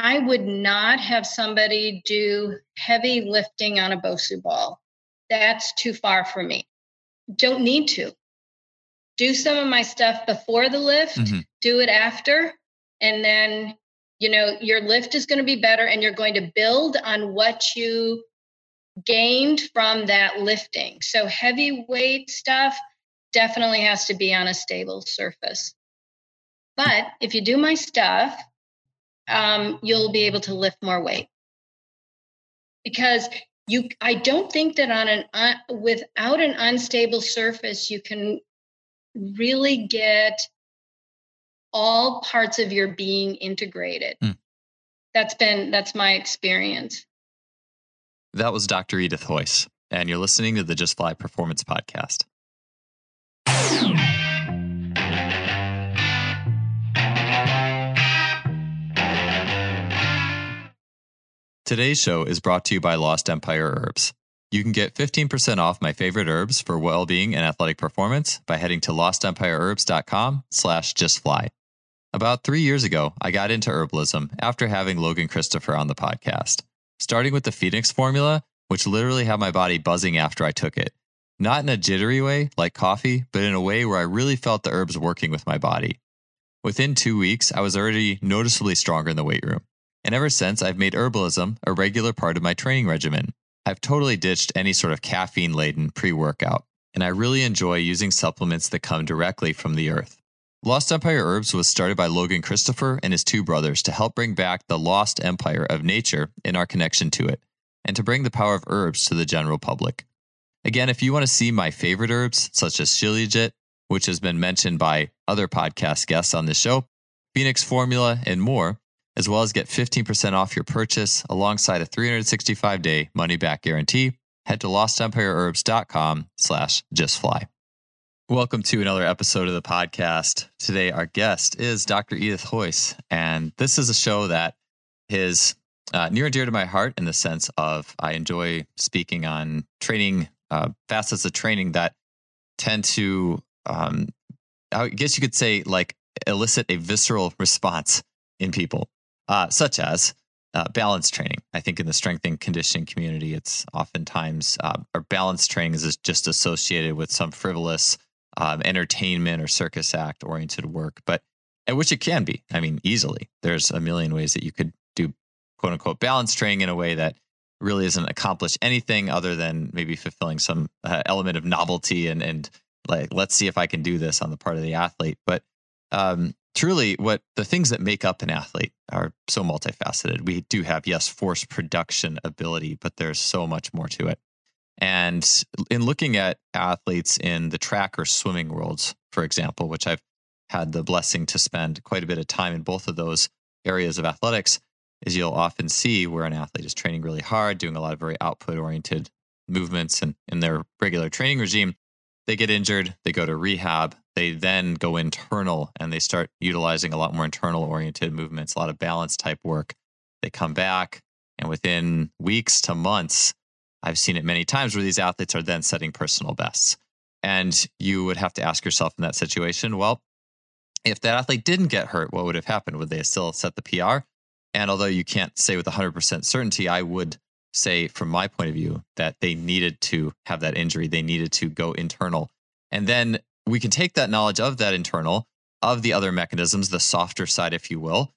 I would not have somebody do heavy lifting on a Bosu ball. That's too far for me. Don't need to. Do some of my stuff before the lift, mm-hmm. do it after, and then you know your lift is going to be better and you're going to build on what you gained from that lifting. So heavy weight stuff definitely has to be on a stable surface. But if you do my stuff, um, you'll be able to lift more weight because you. I don't think that on an uh, without an unstable surface, you can really get all parts of your being integrated. Mm. That's been that's my experience. That was Dr. Edith Heus, and you're listening to the Just Fly Performance Podcast. Today's show is brought to you by Lost Empire Herbs. You can get 15% off my favorite herbs for well-being and athletic performance by heading to lostempireherbs.com slash justfly. About three years ago, I got into herbalism after having Logan Christopher on the podcast starting with the Phoenix formula, which literally had my body buzzing after I took it. Not in a jittery way like coffee, but in a way where I really felt the herbs working with my body. Within two weeks, I was already noticeably stronger in the weight room. And ever since, I've made herbalism a regular part of my training regimen. I've totally ditched any sort of caffeine laden pre workout, and I really enjoy using supplements that come directly from the earth. Lost Empire Herbs was started by Logan Christopher and his two brothers to help bring back the lost empire of nature in our connection to it, and to bring the power of herbs to the general public. Again, if you want to see my favorite herbs, such as Shilajit, which has been mentioned by other podcast guests on this show, Phoenix Formula, and more, as well as get 15% off your purchase alongside a 365-day money-back guarantee, head to lostempireherbs.com slash justfly. Welcome to another episode of the podcast. Today, our guest is Dr. Edith Heus, and this is a show that is uh, near and dear to my heart in the sense of I enjoy speaking on training uh, facets of training that tend to, um, I guess you could say, like elicit a visceral response in people, uh, such as uh, balance training. I think in the strength and conditioning community, it's oftentimes uh, our balance training is just associated with some frivolous um, entertainment or circus act oriented work, but which it can be. I mean, easily. There's a million ways that you could do quote unquote balance training in a way that really doesn't accomplish anything other than maybe fulfilling some uh, element of novelty and and like let's see if I can do this on the part of the athlete. But um, truly, what the things that make up an athlete are so multifaceted. We do have yes, force production ability, but there's so much more to it. And in looking at athletes in the track or swimming worlds, for example, which I've had the blessing to spend quite a bit of time in both of those areas of athletics, is you'll often see where an athlete is training really hard, doing a lot of very output oriented movements and in their regular training regime. They get injured, they go to rehab, they then go internal and they start utilizing a lot more internal oriented movements, a lot of balance type work. They come back, and within weeks to months, I've seen it many times where these athletes are then setting personal bests. And you would have to ask yourself in that situation, well, if that athlete didn't get hurt, what would have happened? Would they still set the PR? And although you can't say with 100% certainty, I would say, from my point of view, that they needed to have that injury. They needed to go internal. And then we can take that knowledge of that internal, of the other mechanisms, the softer side, if you will,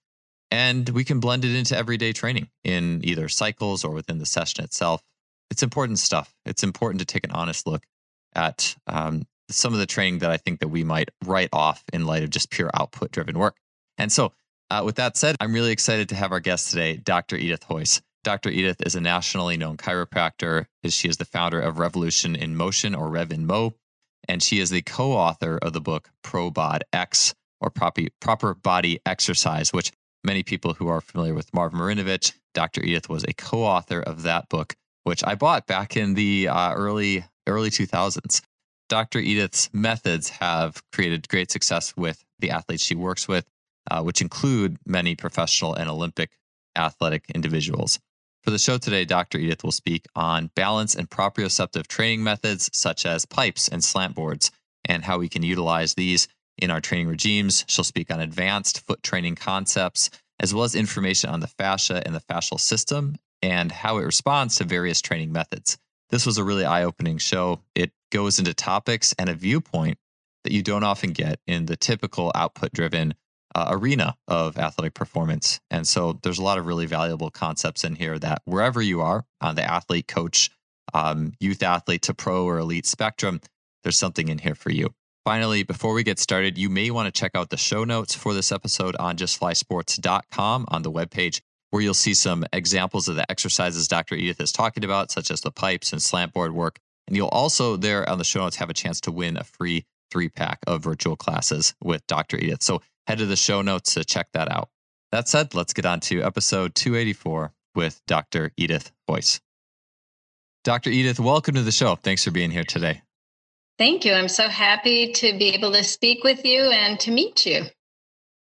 and we can blend it into everyday training in either cycles or within the session itself it's important stuff. It's important to take an honest look at um, some of the training that I think that we might write off in light of just pure output driven work. And so, uh, with that said, I'm really excited to have our guest today, Dr. Edith Heus. Dr. Edith is a nationally known chiropractor. She is the founder of Revolution in Motion or Rev in Mo, and she is the co-author of the book ProBod X or Proper, Body Exercise, which many people who are familiar with Marv Marinovich, Dr. Edith was a co-author of that book which I bought back in the uh, early early 2000s. Dr. Edith's methods have created great success with the athletes she works with, uh, which include many professional and Olympic athletic individuals. For the show today, Dr. Edith will speak on balance and proprioceptive training methods such as pipes and slant boards and how we can utilize these in our training regimes. She'll speak on advanced foot training concepts as well as information on the fascia and the fascial system and how it responds to various training methods. This was a really eye opening show. It goes into topics and a viewpoint that you don't often get in the typical output driven uh, arena of athletic performance. And so there's a lot of really valuable concepts in here that wherever you are on the athlete, coach, um, youth athlete to pro or elite spectrum, there's something in here for you. Finally, before we get started, you may want to check out the show notes for this episode on justflysports.com on the webpage, where you'll see some examples of the exercises Dr. Edith is talking about, such as the pipes and slant board work. And you'll also, there on the show notes, have a chance to win a free three pack of virtual classes with Dr. Edith. So head to the show notes to check that out. That said, let's get on to episode 284 with Dr. Edith Heus. Dr. Edith, welcome to the show. Thanks for being here today. Thank you. I'm so happy to be able to speak with you and to meet you.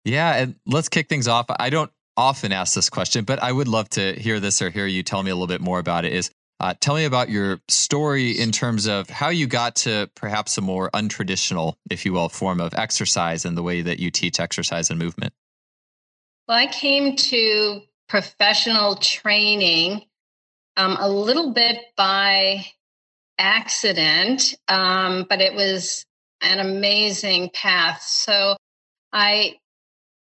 Yeah, and let's kick things off. I don't often ask this question, but I would love to hear this or hear you tell me a little bit more about it. Is uh, tell me about your story in terms of how you got to perhaps a more untraditional, if you will, form of exercise and the way that you teach exercise and movement. Well, I came to professional training um, a little bit by accident, um, but it was an amazing path. So I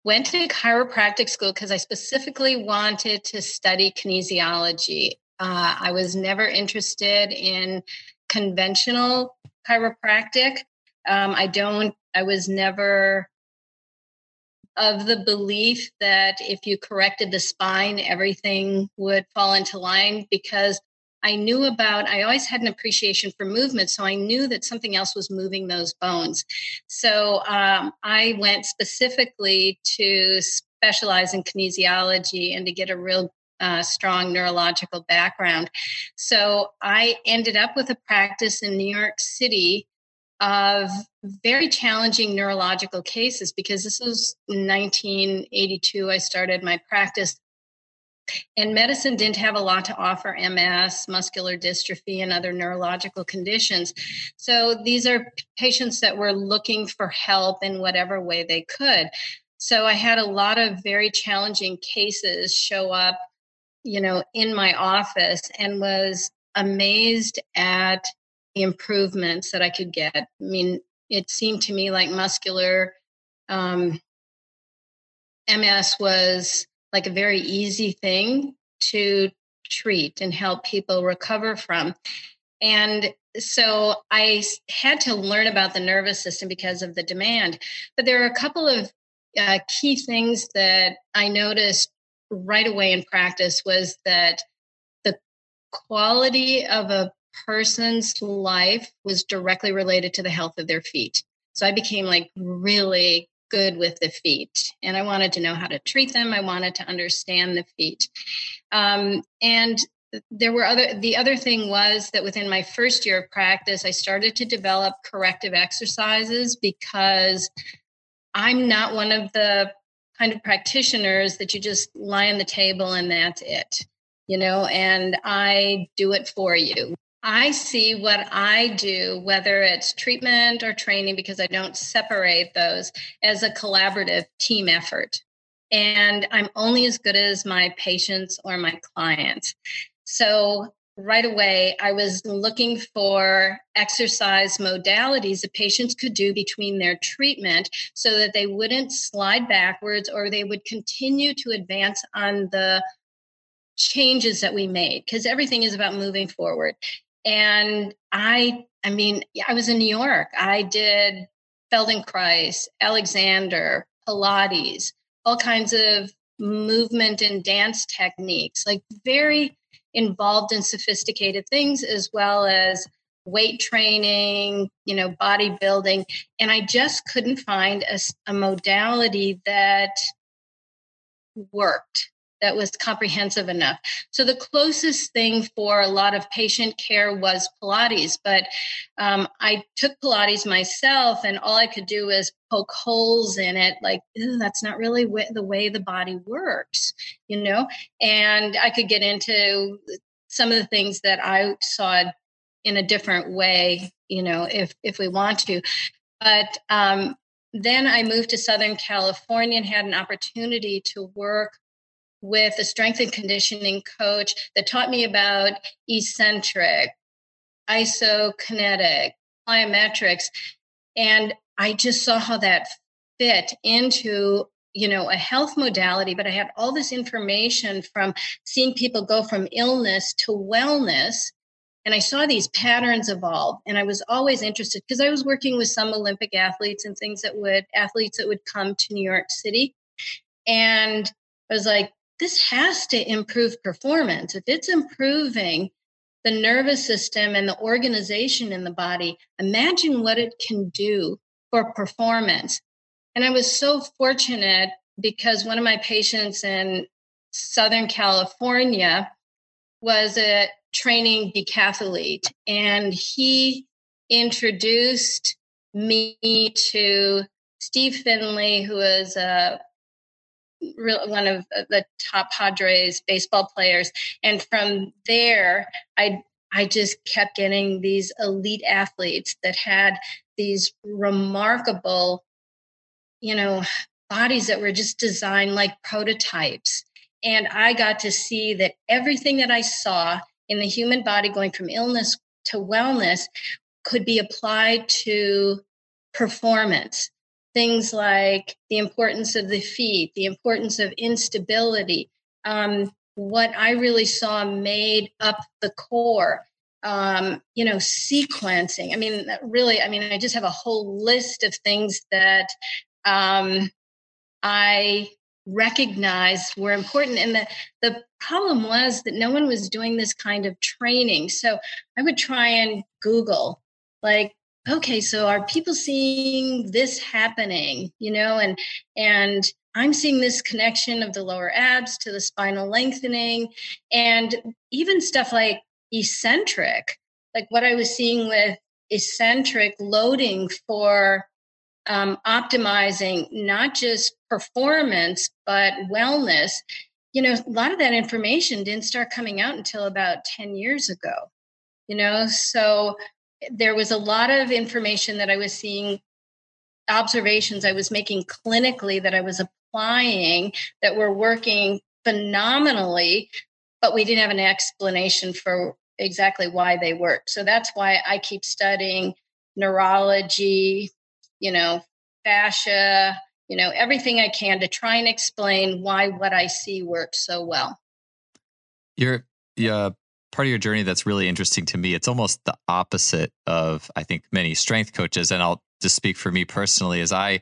went to chiropractic school because I specifically wanted to study kinesiology. Uh, I was never interested in conventional chiropractic. Um, I don't, I was never of the belief that if you corrected the spine, everything would fall into line because I knew about, I always had an appreciation for movement. So I knew that something else was moving those bones. So um, I went specifically to specialize in kinesiology and to get a real uh, strong neurological background. So I ended up with a practice in New York City of very challenging neurological cases because this was 1982 i started my practice. And medicine didn't have a lot to offer ms muscular dystrophy and other neurological conditions. So these are patients that were looking for help in whatever way they could. So i had a lot of very challenging cases show up you know in my office and was amazed at the improvements that i could get i mean it seemed to me like muscular um, ms was like a very easy thing to treat and help people recover from. And so I had to learn about the nervous system because of the demand. But there are a couple of uh, key things that I noticed right away in practice was that the quality of a person's life was directly related to the health of their feet. So I became like really good with the feet and i wanted to know how to treat them i wanted to understand the feet um, and there were other the other thing was that within my first year of practice i started to develop corrective exercises because i'm not one of the kind of practitioners that you just lie on the table and that's it you know and i do it for you I see what I do, whether it's treatment or training, because I don't separate those as a collaborative team effort. And I'm only as good as my patients or my clients. So right away, I was looking for exercise modalities that patients could do between their treatment so that they wouldn't slide backwards or they would continue to advance on the changes that we made because everything is about moving forward and I, I mean, I was in New York. I did Feldenkrais, Alexander, Pilates, all kinds of movement and dance techniques, like very involved in sophisticated things, as well as weight training, you know, bodybuilding. And I just couldn't find a, a modality that worked that was comprehensive enough. So the closest thing for a lot of patient care was Pilates, but um, I took Pilates myself, and all I could do was poke holes in it. Like that's not really the way the body works, you know. And I could get into some of the things that I saw in a different way, you know, if if we want to. But um, then I moved to Southern California and had an opportunity to work with a strength and conditioning coach that taught me about eccentric, isokinetic, plyometrics. And I just saw how that fit into you know a health modality but i had all this information from seeing people go from illness to wellness and I saw these patterns evolve. And I was always interested because I was working with some Olympic athletes and things that would, athletes that would come to New York City. And I was like, this has to improve performance. If it's improving the nervous system and the organization in the body, imagine what it can do for performance. And I was so fortunate because one of my patients in Southern California was a training decathlete, and he introduced me to Steve Finley, who is a one of the top Padres baseball players, and from there, I I just kept getting these elite athletes that had these remarkable, you know, bodies that were just designed like prototypes. And I got to see that everything that I saw in the human body going from illness to wellness could be applied to performance. Things like the importance of the feet, the importance of instability. Um, what I really saw made up the core, um, you know, sequencing. I mean, really, I mean, I just have a whole list of things that um, I recognized were important. And the, the problem was that no one was doing this kind of training. So I would try and Google, like, okay, so are people seeing this happening? You know, and and I'm seeing this connection of the lower abs to the spinal lengthening, and even stuff like eccentric, like what I was seeing with eccentric loading for um, optimizing not just performance but wellness you know a lot of that information didn't start coming out until about 10 years ago you know so there was a lot of information that i was seeing observations i was making clinically that i was applying that were working phenomenally but we didn't have an explanation for exactly why they worked so that's why i keep studying neurology you know, fascia, you know, everything I can to try and explain why what I see works so well. You're, yeah, part of your journey that's really interesting to me. It's almost the opposite of I think many strength coaches, and I'll just speak for me personally. As I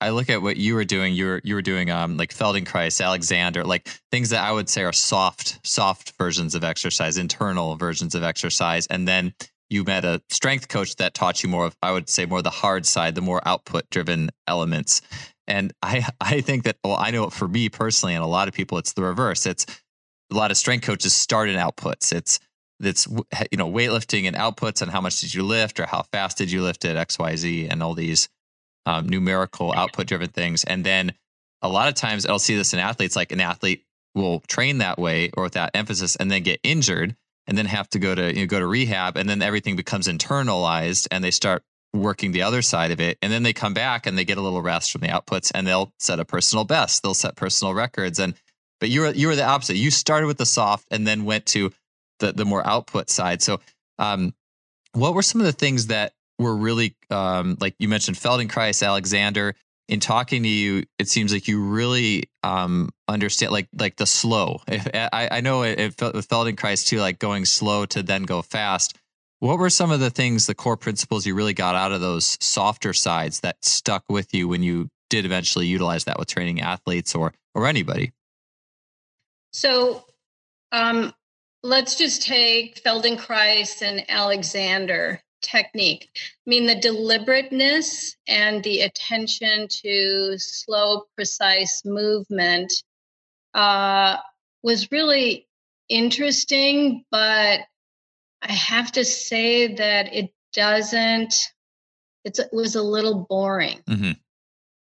I look at what you were doing, you were you were doing um like Feldenkrais, Alexander, like things that I would say are soft soft versions of exercise, internal versions of exercise, and then you met a strength coach that taught you more of, I would say, more the hard side, the more output driven elements. And I, I think that, well, I know for me personally, and a lot of people, it's the reverse. It's a lot of strength coaches start in outputs. It's, it's, you know, weightlifting and outputs and how much did you lift or how fast did you lift it, X, Y, Z, and all these um, numerical output driven things. And then a lot of times I'll see this in athletes, like an athlete will train that way or with that emphasis and then get injured and then have to go to you know, go to rehab and then everything becomes internalized and they start working the other side of it and then they come back and they get a little rest from the outputs and they'll set a personal best they'll set personal records and but you were you were the opposite you started with the soft and then went to the the more output side so um what were some of the things that were really um like you mentioned Feldenkrais Alexander in talking to you, it seems like you really um, understand like like the slow. I, I know it, it felt with Feldenkrais too, like going slow to then go fast. What were some of the things, the core principles you really got out of those softer sides that stuck with you when you did eventually utilize that with training athletes or or anybody? So, um, let's just take Feldenkrais and Alexander technique. I mean, the deliberateness and the attention to slow, precise movement uh, was really interesting, but I have to say that it doesn't, it's, it was a little boring. Mm-hmm.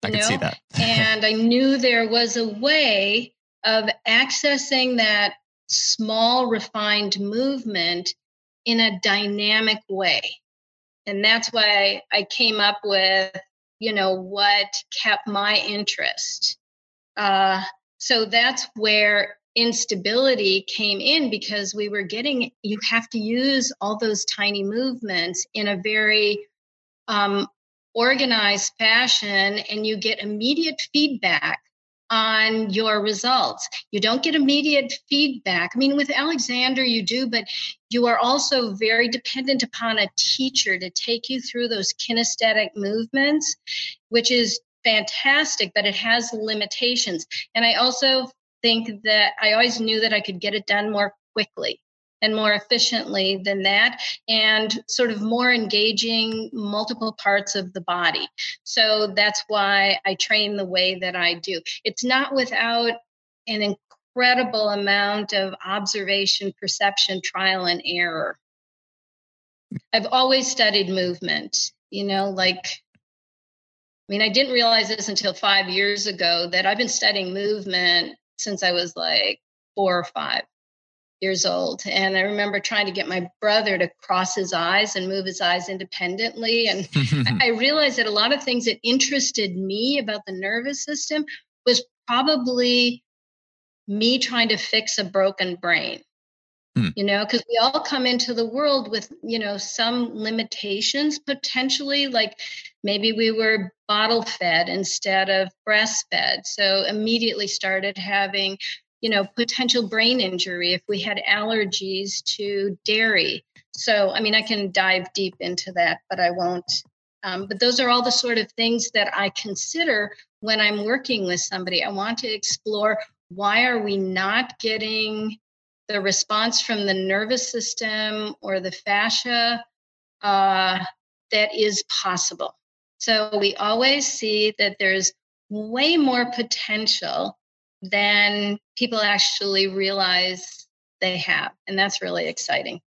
I can know? see that. and I knew there was a way of accessing that small, refined movement in a dynamic way. And that's why I came up with you know, what kept my interest. Uh, so that's where instability came in because we were getting, you have to use all those tiny movements in a very um, organized fashion, and you get immediate feedback on your results. You don't get immediate feedback. I mean, with Alexander, you do, but you are also very dependent upon a teacher to take you through those kinesthetic movements, which is fantastic, but it has limitations. And I also think that I always knew that I could get it done more quickly and more efficiently than that, and sort of more engaging multiple parts of the body. So that's why I train the way that I do. It's not without an incredible amount of observation, perception, trial, and error. I've always studied movement, you know, like I mean, I didn't realize this until five years ago that I've been studying movement since I was like four or five years old. And I remember trying to get my brother to cross his eyes and move his eyes independently. And I realized that a lot of things that interested me about the nervous system was probably me trying to fix a broken brain. Hmm. You know, because we all come into the world with, you know, some limitations potentially, like maybe we were bottle fed instead of breastfed. So immediately started having you know, potential brain injury if we had allergies to dairy. So, I mean, I can dive deep into that, but I won't. Um, but those are all the sort of things that I consider when I'm working with somebody. I want to explore why are we not getting the response from the nervous system or the fascia uh, that is possible. So we always see that there's way more potential than people actually realize they have. And that's really exciting.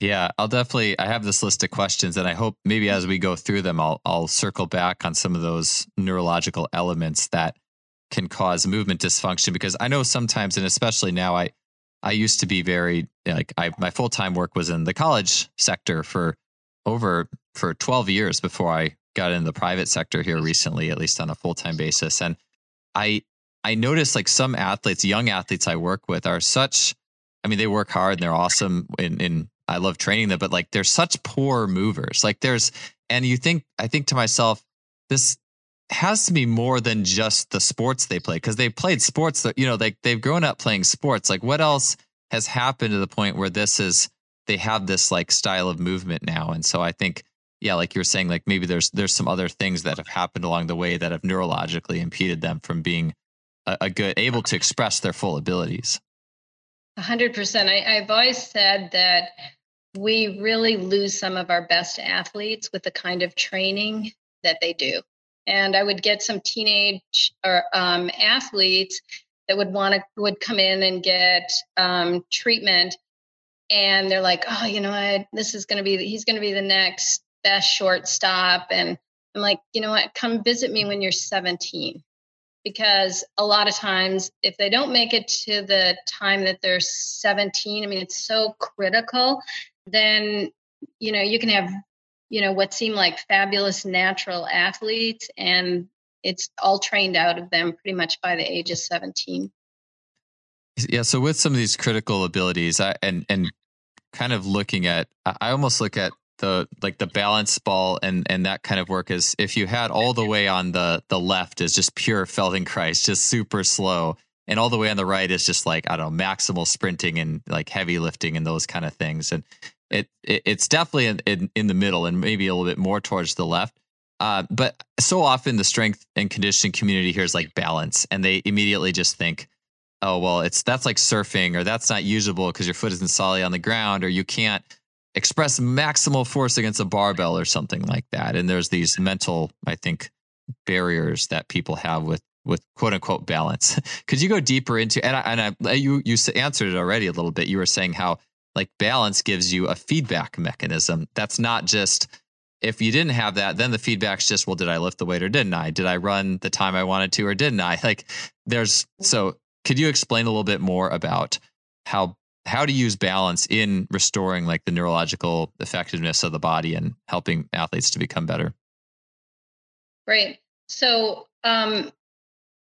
Yeah, I'll definitely I have this list of questions and I hope maybe as we go through them I'll I'll circle back on some of those neurological elements that can cause movement dysfunction because I know sometimes and especially now I I used to be very like I my full-time work was in the college sector for over for 12 years before I got in the private sector here recently at least on a full-time basis and I I notice like some athletes, young athletes I work with are such, I mean, they work hard and they're awesome in I love training them, but like they're such poor movers. Like there's, and you think, I think to myself, this has to be more than just the sports they play because they played sports that, you know, they, they've grown up playing sports. Like what else has happened to the point where this is, they have this like style of movement now. And so I think, yeah, like you're saying, like maybe there's, there's some other things that have happened along the way that have neurologically impeded them from being a, a good able to express their full abilities. A hundred percent. I've always said that we really lose some of our best athletes with the kind of training that they do. And I would get some teenage or um, athletes that would want to would come in and get um, treatment, and they're like, "Oh, you know what? This is going to be he's going to be the next best shortstop." And I'm like, "You know what? Come visit me when you're 17." Because a lot of times if they don't make it to the time that they're 17 i mean it's so critical then you know you can have you know what seem like fabulous natural athletes and it's all trained out of them pretty much by the age of 17 yeah so with some of these critical abilities I, and and kind of looking at i almost look at the like the balance ball and and that kind of work is if you had all the way on the the left is just pure Feldenkrais, just super slow, and all the way on the right is just like I don't know maximal sprinting and like heavy lifting and those kind of things, and it, it it's definitely in, in, in the middle and maybe a little bit more towards the left. Uh, but so often the strength and conditioning community here is like balance, and they immediately just think, oh well, it's that's like surfing or that's not usable because your foot isn't solid on the ground or you can't express maximal force against a barbell or something like that. And there's these mental, I think, barriers that people have with with quote unquote balance. Could you go deeper into and I, and I, uh, you you answered it already a little bit. You were saying how like balance gives you a feedback mechanism. That's not just if you didn't have that, then the feedback's just well, did I lift the weight or didn't I? Did I run the time I wanted to or didn't I? Like there's so could you explain a little bit more about how how to use balance in restoring like the neurological effectiveness of the body and helping athletes to become better Right. So, um,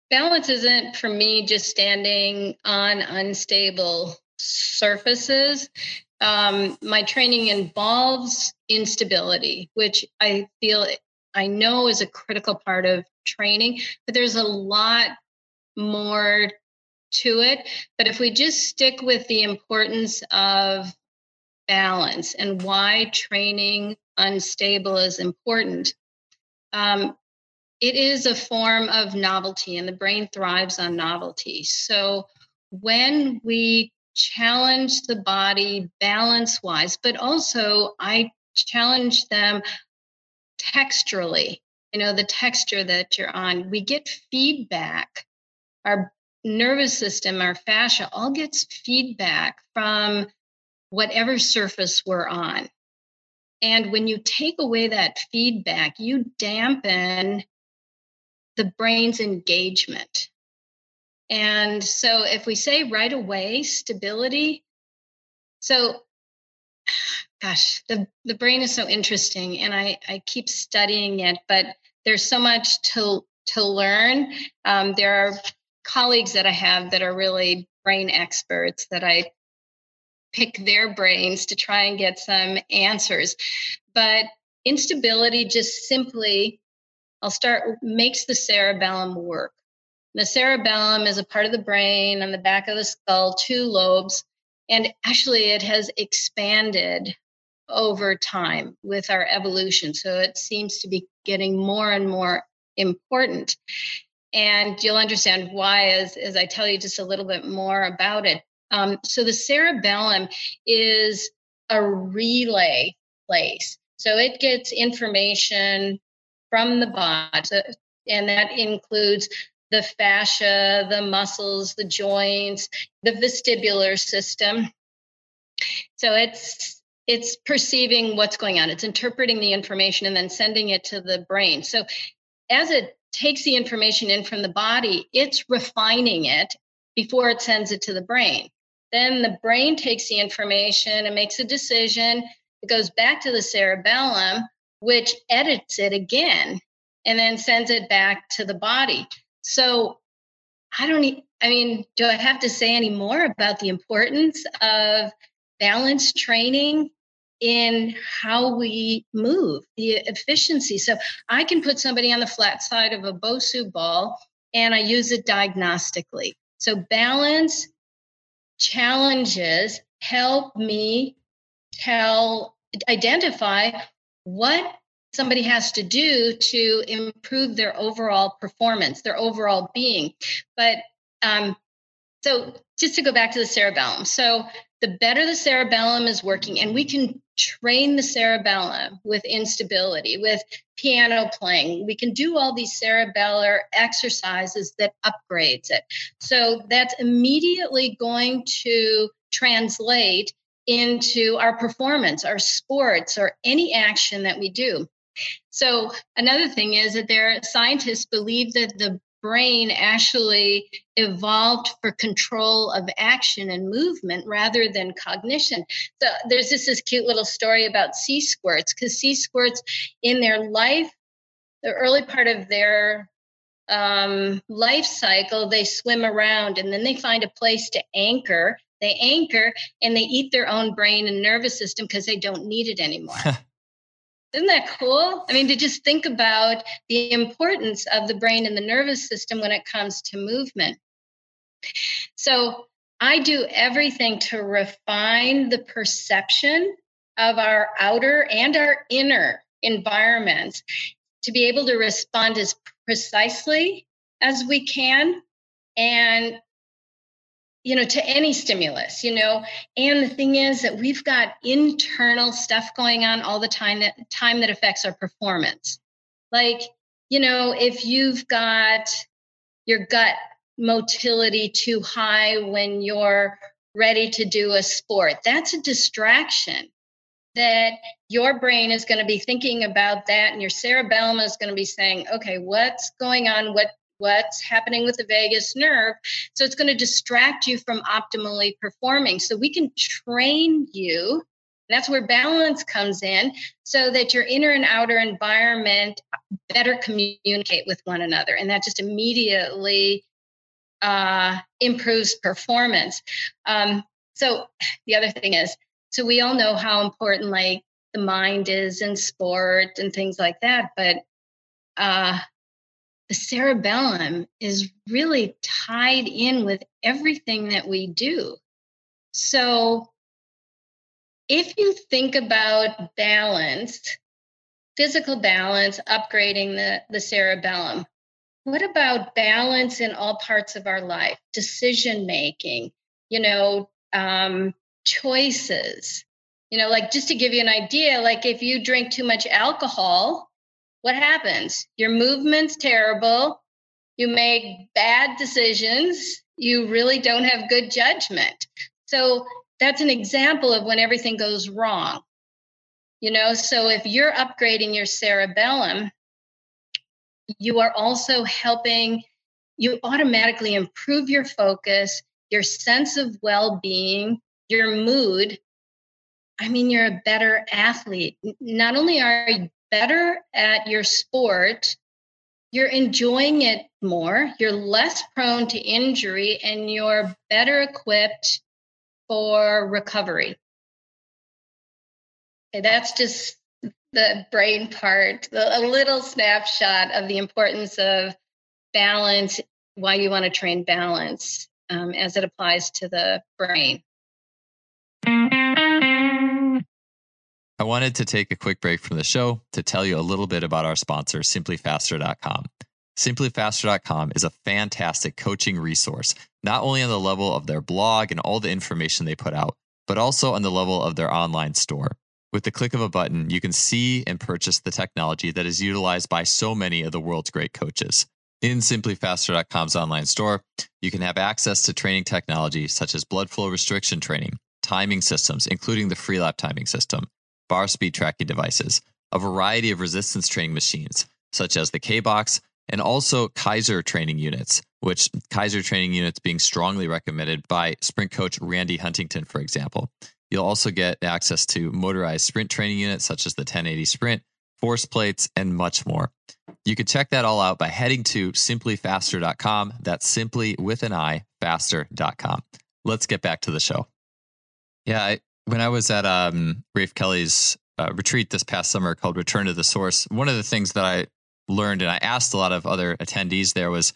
balance isn't for me just standing on unstable surfaces. Um, my training involves instability, which I feel I know is a critical part of training, but there's a lot more to it. But if we just stick with the importance of balance and why training unstable is important, um, it is a form of novelty, and the brain thrives on novelty. So when we challenge the body balance wise, but also I challenge them texturally, you know, the texture that you're on. We get feedback. Our nervous system, our fascia, all gets feedback from whatever surface we're on. And when you take away that feedback, you dampen the brain's engagement. And so if we say right away stability, so gosh, the, the brain is so interesting and I, I keep studying it, but there's so much to to learn. Um, there are colleagues that I have that are really brain experts that I pick their brains to try and get some answers. But instability just simply, I'll start, makes the cerebellum work. The cerebellum is a part of the brain on the back of the skull, two lobes, and actually it has expanded over time with our evolution. So it seems to be getting more and more important. And you'll understand why as, as I tell you just a little bit more about it. Um, so the cerebellum is a relay place. So it gets information from the body, and that includes the fascia, the muscles, the joints, the vestibular system. So it's it's perceiving what's going on. It's interpreting the information and then sending it to the brain. So as it takes the information in from the body, it's refining it before it sends it to the brain. Then the brain takes the information and makes a decision. It goes back to the cerebellum, which edits it again and then sends it back to the body. So I don't, need, I mean, do I have to say any more about the importance of balance training in how we move, the efficiency? So I can put somebody on the flat side of a Bosu ball and I use it diagnostically. So balance challenges help me tell identify what somebody has to do to improve their overall performance, their overall being. But um, so just to go back to the cerebellum. So the better the cerebellum is working, and we can train the cerebellum with instability, with piano playing. We can do all these cerebellar exercises that upgrades it. So that's immediately going to translate into our performance, our sports, or any action that we do. So another thing is that there scientists believe that the brain actually evolved for control of action and movement rather than cognition. So there's just this cute little story about sea squirts because sea squirts in their life, the early part of their um, life cycle, they swim around and then they find a place to anchor. They anchor and they eat their own brain and nervous system because they don't need it anymore. Isn't that cool? I mean, to just think about the importance of the brain and the nervous system when it comes to movement. So, I do everything to refine the perception of our outer and our inner environments to be able to respond as precisely as we can and you know to any stimulus you know? And the thing is that we've got internal stuff going on all the time that time that affects our performance. Like you know if you've got your gut motility too high when you're ready to do a sport that's a distraction that your brain is going to be thinking about that and your cerebellum is going to be saying okay what's going on? What what's happening with the vagus nerve. So it's going to distract you from optimally performing. So we can train you. That's where balance comes in so that your inner and outer environment better communicate with one another. And that just immediately uh, improves performance. Um, so the other thing is, so we all know how important like the mind is in sport and things like that, but uh, the cerebellum is really tied in with everything that we do. So if you think about balance, physical balance, upgrading the, the cerebellum, what about balance in all parts of our life? Decision making, you know, um, choices. You know, like just to give you an idea, like if you drink too much alcohol, what happens? Your movement's terrible. You make bad decisions. You really don't have good judgment. So that's an example of when everything goes wrong. You know, so if you're upgrading your cerebellum, you are also helping you automatically improve your focus, your sense of well being, your mood. I mean, you're a better athlete. Not only are better at your sport, you're enjoying it more, you're less prone to injury, and you're better equipped for recovery. Okay, that's just the brain part, the, a little snapshot of the importance of balance, why you want to train balance um, as it applies to the brain. I wanted to take a quick break from the show to tell you a little bit about our sponsor, simplyfaster.com. Simplyfaster.com is a fantastic coaching resource, not only on the level of their blog and all the information they put out, but also on the level of their online store. With the click of a button, you can see and purchase the technology that is utilized by so many of the world's great coaches. In simplyfaster.com's online store, you can have access to training technology such as blood flow restriction training, timing systems, including the Freelap timing system, bar speed tracking devices, a variety of resistance training machines, such as the K Box, and also Kaiser training units, which Kaiser training units being strongly recommended by sprint coach Randy Huntington, for example. You'll also get access to motorized sprint training units such as the 1080 Sprint, force plates, and much more. You can check that all out by heading to simplyfaster.com. That's simply with an I, faster.com. Let's get back to the show. Yeah, I, when I was at um, Rafe Kelly's uh, retreat this past summer called Return to the Source, one of the things that I learned and I asked a lot of other attendees there was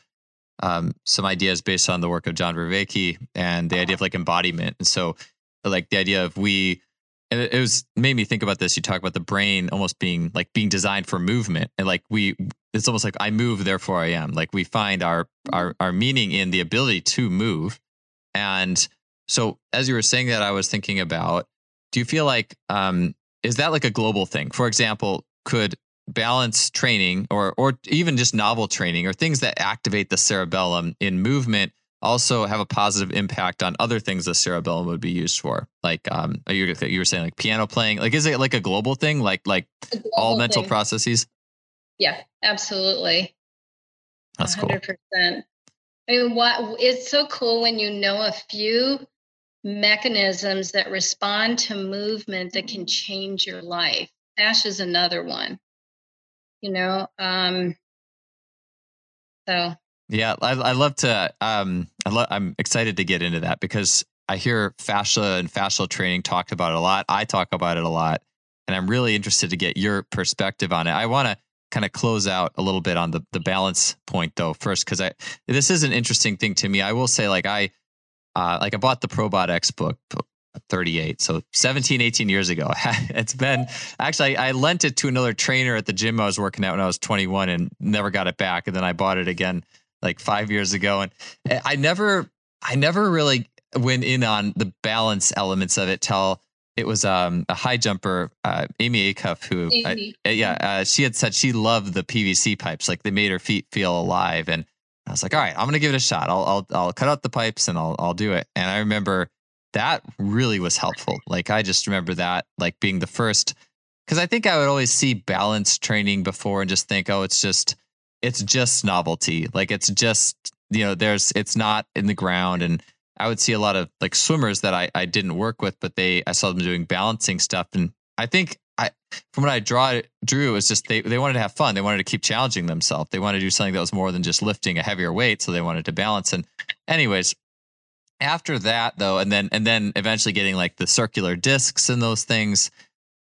um, some ideas based on the work of John Vervaeke and the idea of like embodiment. And so, like the idea of we, and it, was made me think about this. You talk about the brain almost being like being designed for movement, and like we, it's almost like I move, therefore I am. Like we find our our our meaning in the ability to move, and so, as you were saying that, I was thinking about do you feel like, um, is that like a global thing? For example, could balance training or, or even just novel training or things that activate the cerebellum in movement also have a positive impact on other things the cerebellum would be used for like um you, you were saying like piano playing like is it like a global thing like like all mental thing. processes yeah absolutely that's 100%. cool I mean, what it's so cool when you know a few mechanisms that respond to movement that can change your life. Ash is another one. You know, um, so yeah, I, I love to. Um, I lo- I'm excited to get into that because I hear fascia and fascial training talked about a lot. I talk about it a lot, and I'm really interested to get your perspective on it. I want to kind of close out a little bit on the the balance point though first because I this is an interesting thing to me. I will say like I uh, like I bought the ProBod X book 38 so 17 18 years ago. It's been actually I, I, lent it to another trainer at the gym i was working at when i was 21 and never got it back and then i bought it again like five years ago and i never i never really went in on the balance elements of it till it was um, a high jumper uh, amy acuff who I, yeah uh, she had said she loved the pvc pipes like they made her feet feel alive and I was like, all right, I'm gonna give it a shot. I'll I'll I'll cut out the pipes and I'll I'll do it. And I remember that really was helpful. Like I just remember that like being the first because I think I would always see balance training before and just think, oh, it's just it's just novelty. Like it's just you know, there's it's not in the ground and I would see a lot of like swimmers that I, I didn't work with, but they I saw them doing balancing stuff. And I think I from what I draw drew it was just they, they wanted to have fun. They wanted to keep challenging themselves. They wanted to do something that was more than just lifting a heavier weight. So they wanted to balance. And anyways, after that though, and then and then eventually getting like the circular discs and those things,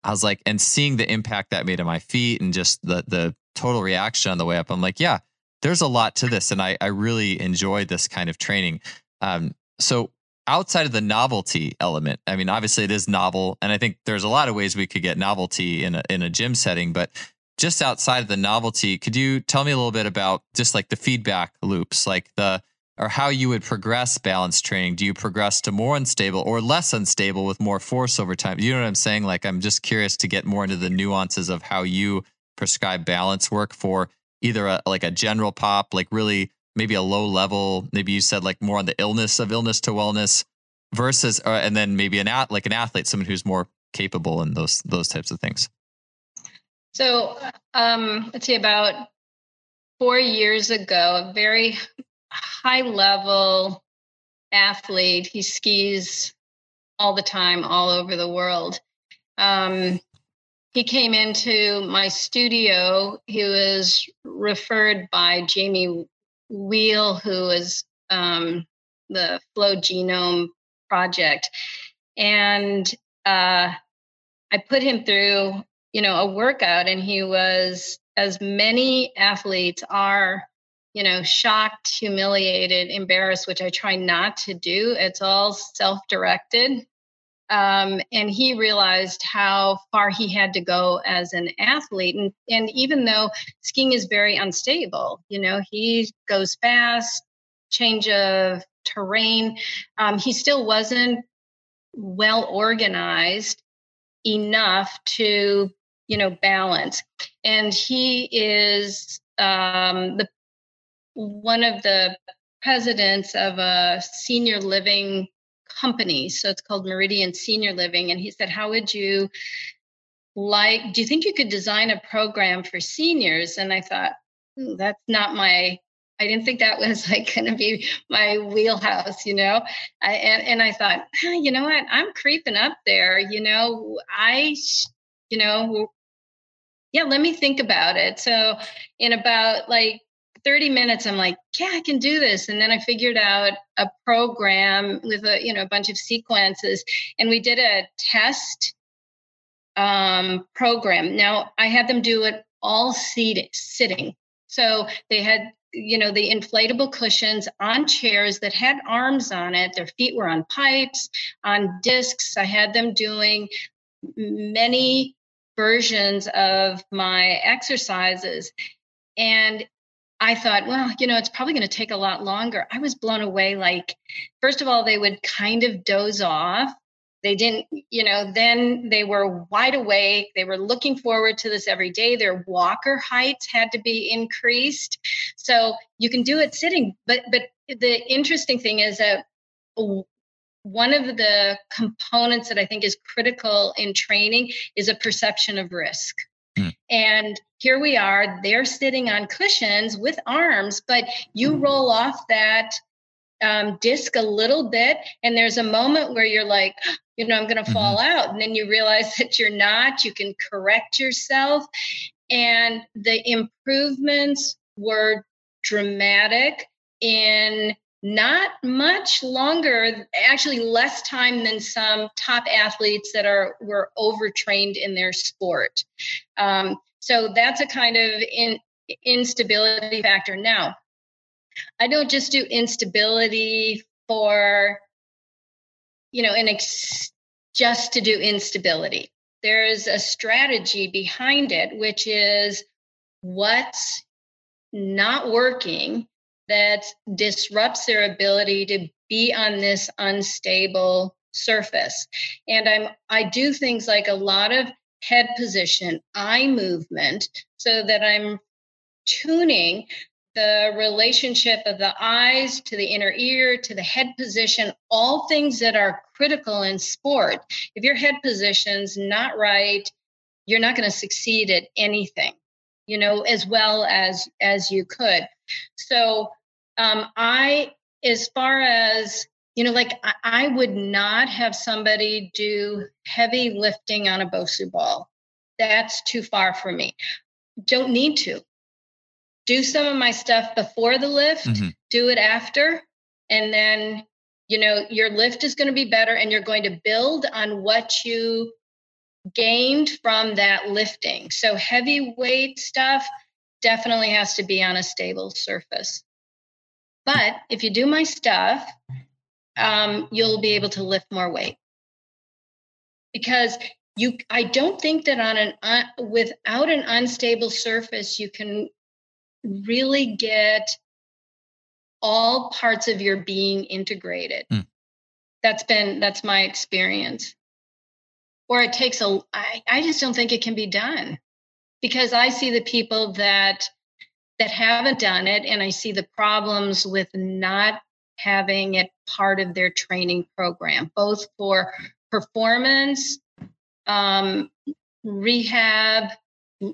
I was like, and seeing the impact that made on my feet and just the the total reaction on the way up, I'm like, yeah, there's a lot to this, and I I really enjoy this kind of training. Um, so outside of the novelty element, I mean, obviously it is novel, and I think there's a lot of ways we could get novelty in a in a gym setting, but just outside of the novelty, could you tell me a little bit about just like the feedback loops, like the or how you would progress balance training. Do you progress to more unstable or less unstable with more force over time? You know what I'm saying? Like, I'm just curious to get more into the nuances of how you prescribe balance work for either a, like a general pop, like really maybe a low level. Maybe you said like more on the illness of illness to wellness versus, uh, and then maybe an at like an athlete, someone who's more capable in those those types of things. So, um, let's see, about four years ago, a very high level athlete. He skis all the time, all over the world. Um, he came into my studio. He was referred by Jamie Wheal, who is um, the Flow Genome Project, and uh, I put him through, you know, a workout, and he was, as many athletes are you know, shocked, humiliated, embarrassed, which I try not to do. It's all self directed. Um, and he realized how far he had to go as an athlete. And, and even though skiing is very unstable, you know, he goes fast, change of terrain, um, he still wasn't well organized enough to, you know, balance. And he is um, the one of the presidents of a senior living company. So it's called Meridian Senior Living. And he said, How would you like, do you think you could design a program for seniors? And I thought, hmm, that's not my I didn't think that was like going to be my wheelhouse, you know. I, and and I thought, you know what, I'm creeping up there, you know. I, you know, yeah, let me think about it. So in about like 30 minutes i'm like yeah i can do this. And then i figured out a program with a you know a bunch of sequences and we did a test um, program. Now i had them do it all seated, sitting. So they had you know the inflatable cushions on chairs that had arms on it. Their feet were on pipes on discs. I had them doing many versions of my exercises. And I thought, well, you know, it's probably going to take a lot longer. I was blown away. Like, first of all, they would kind of doze off. They didn't, you know, then they were wide awake. They were looking forward to this every day. Their walker heights had to be increased. So you can do it sitting. But but the interesting thing is that one of the components that I think is critical in training is a perception of risk. Mm. And here we are, they're sitting on cushions with arms, but you mm. roll off that um, disc a little bit, and there's a moment where you're like, you know, I'm going to mm-hmm. fall out. And then you realize that you're not, you can correct yourself. And the improvements were dramatic in not much longer actually less time than some top athletes that are were overtrained in their sport. Um, so that's a kind of in, instability factor. Now i don't just do instability for you know an ex- just to do instability. There's a strategy behind it which is what's not working that disrupts their ability to be on this unstable surface. And I'm I do things like a lot of head position, eye movement, so that I'm tuning the relationship of the eyes to the inner ear to the head position, all things that are critical in sport. If your head position's not right, you're not going to succeed at anything, you know, as well as as you could. So um, I, as far as you know, like I, I would not have somebody do heavy lifting on a Bosu ball. That's too far for me. Don't need to. Do some of my stuff before the lift, mm-hmm. do it after, and then you know your lift is going to be better and you're going to build on what you gained from that lifting. So heavy weight stuff definitely has to be on a stable surface. But if you do my stuff, um, you'll be able to lift more weight. Because you, I don't think that on an uh, without an unstable surface, you can really get all parts of your being integrated. Mm. That's been that's my experience or it takes a I, I just don't think it can be done because i see the people that that haven't done it and i see the problems with not having it part of their training program both for performance um, rehab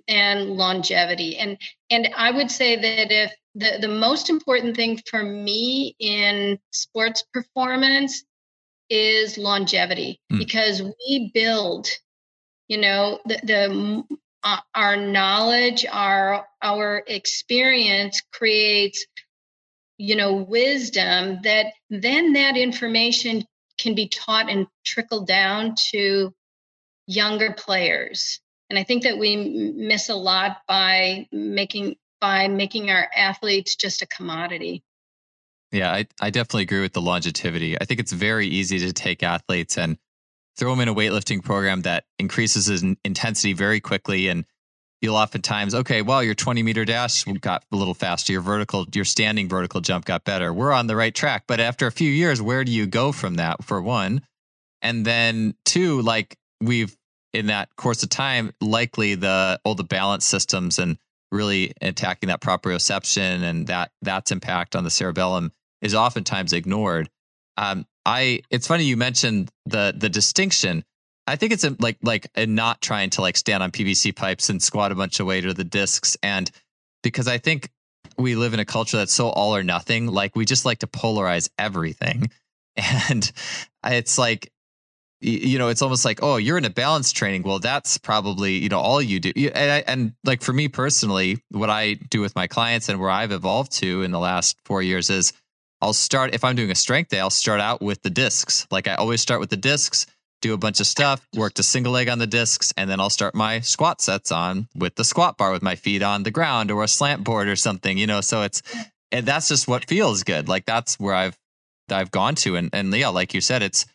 and longevity and and i would say that if the, the most important thing for me in sports performance is longevity mm. because we build you know the, the uh, our knowledge our our experience creates you know wisdom that then that information can be taught and trickled down to younger players and i think that we miss a lot by making by making our athletes just a commodity yeah, I, I definitely agree with the longevity. I think it's very easy to take athletes and throw them in a weightlifting program that increases in intensity very quickly. And you'll oftentimes, okay, well, your 20 meter dash got a little faster. Your vertical, your standing vertical jump got better. We're on the right track. But after a few years, where do you go from that, for one? And then two, like we've in that course of time, likely the all the balance systems and really attacking that proprioception and that that's impact on the cerebellum is oftentimes ignored. Um, I it's funny you mentioned the the distinction. I think it's a, like like a not trying to like stand on PVC pipes and squat a bunch of weight or the discs, and because I think we live in a culture that's so all or nothing. Like we just like to polarize everything, and it's like you know, it's almost like, oh, you're in a balance training. Well, that's probably, you know, all you do. And, I, and like for me personally, what I do with my clients and where I've evolved to in the last four years is I'll start if I'm doing a strength day, I'll start out with the discs. Like I always start with the discs, do a bunch of stuff, work the single leg on the discs, and then I'll start my squat sets on with the squat bar with my feet on the ground or a slant board or something, you know. So it's and that's just what feels good. Like that's where I've I've gone to. And and yeah, like you said, it's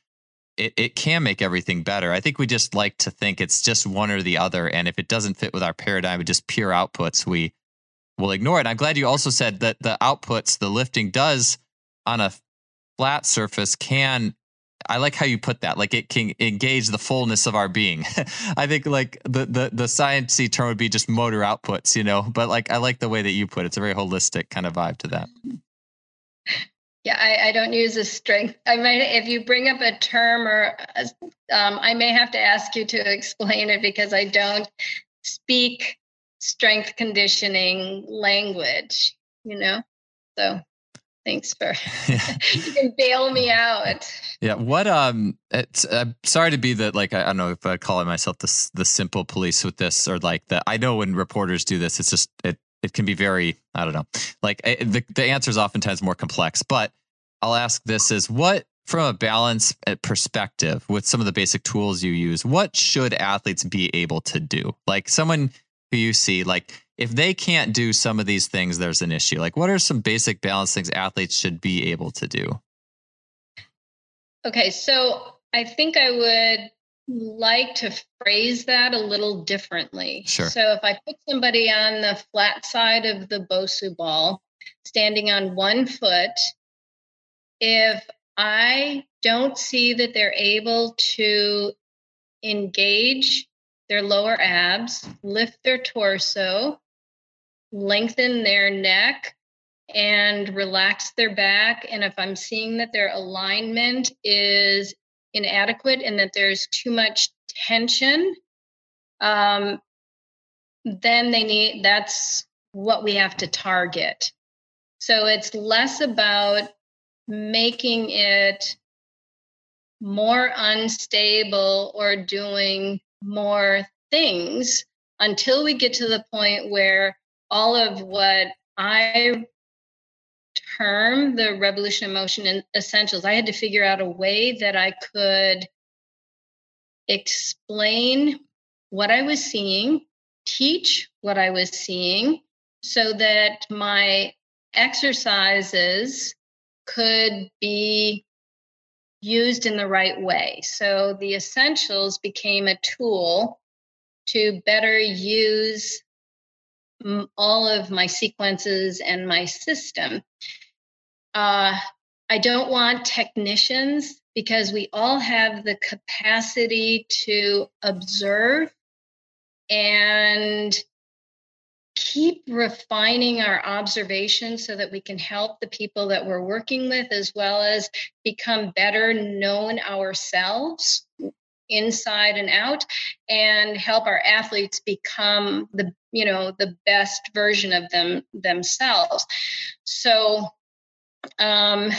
it, it can make everything better. I think we just like to think it's just one or the other. And if it doesn't fit with our paradigm of just pure outputs, we will ignore it. I'm glad you also said that the outputs, the lifting does on a flat surface can I like how you put that. Like it can engage the fullness of our being. I think like the the the sciencey term would be just motor outputs, you know. But like I like the way that you put it. It's a very holistic kind of vibe to that. Yeah, I, I don't use a strength. I might if you bring up a term or um, I may have to ask you to explain it because I don't speak strength conditioning language. You know, so thanks for you can bail me out. Yeah what um it's i'm sorry to be the like i, I don't know if i call it myself the, the simple police with this or like the i know when reporters do this it's just it it can be very i don't know. Like it, the, the answer is oftentimes more complex but i'll ask this is what from a balance uh, perspective with some of the basic tools you use what should athletes be able to do? Like someone who you see like if they can't do some of these things, there's an issue. Like, what are some basic balance things athletes should be able to do? Okay, so I think I would like to phrase that a little differently. Sure. So if I put somebody on the flat side of the Bosu ball, standing on one foot, if I don't see that they're able to engage their lower abs, lift their torso, lengthen their neck and relax their back. And if I'm seeing that their alignment is inadequate and that there's too much tension, um, then they need that's what we have to target. So it's less about making it more unstable or doing more things until we get to the point where all of what I term the revolution of motion and essentials, I had to figure out a way that I could explain what I was seeing, teach what I was seeing, so that my exercises could be used in the right way. So the essentials became a tool to better use all of my sequences and my system. Uh, I don't want technicians because we all have the capacity to observe and keep refining our observations so that we can help the people that we're working with as well as become better known ourselves inside and out and help our athletes become the you know the best version of them themselves. So um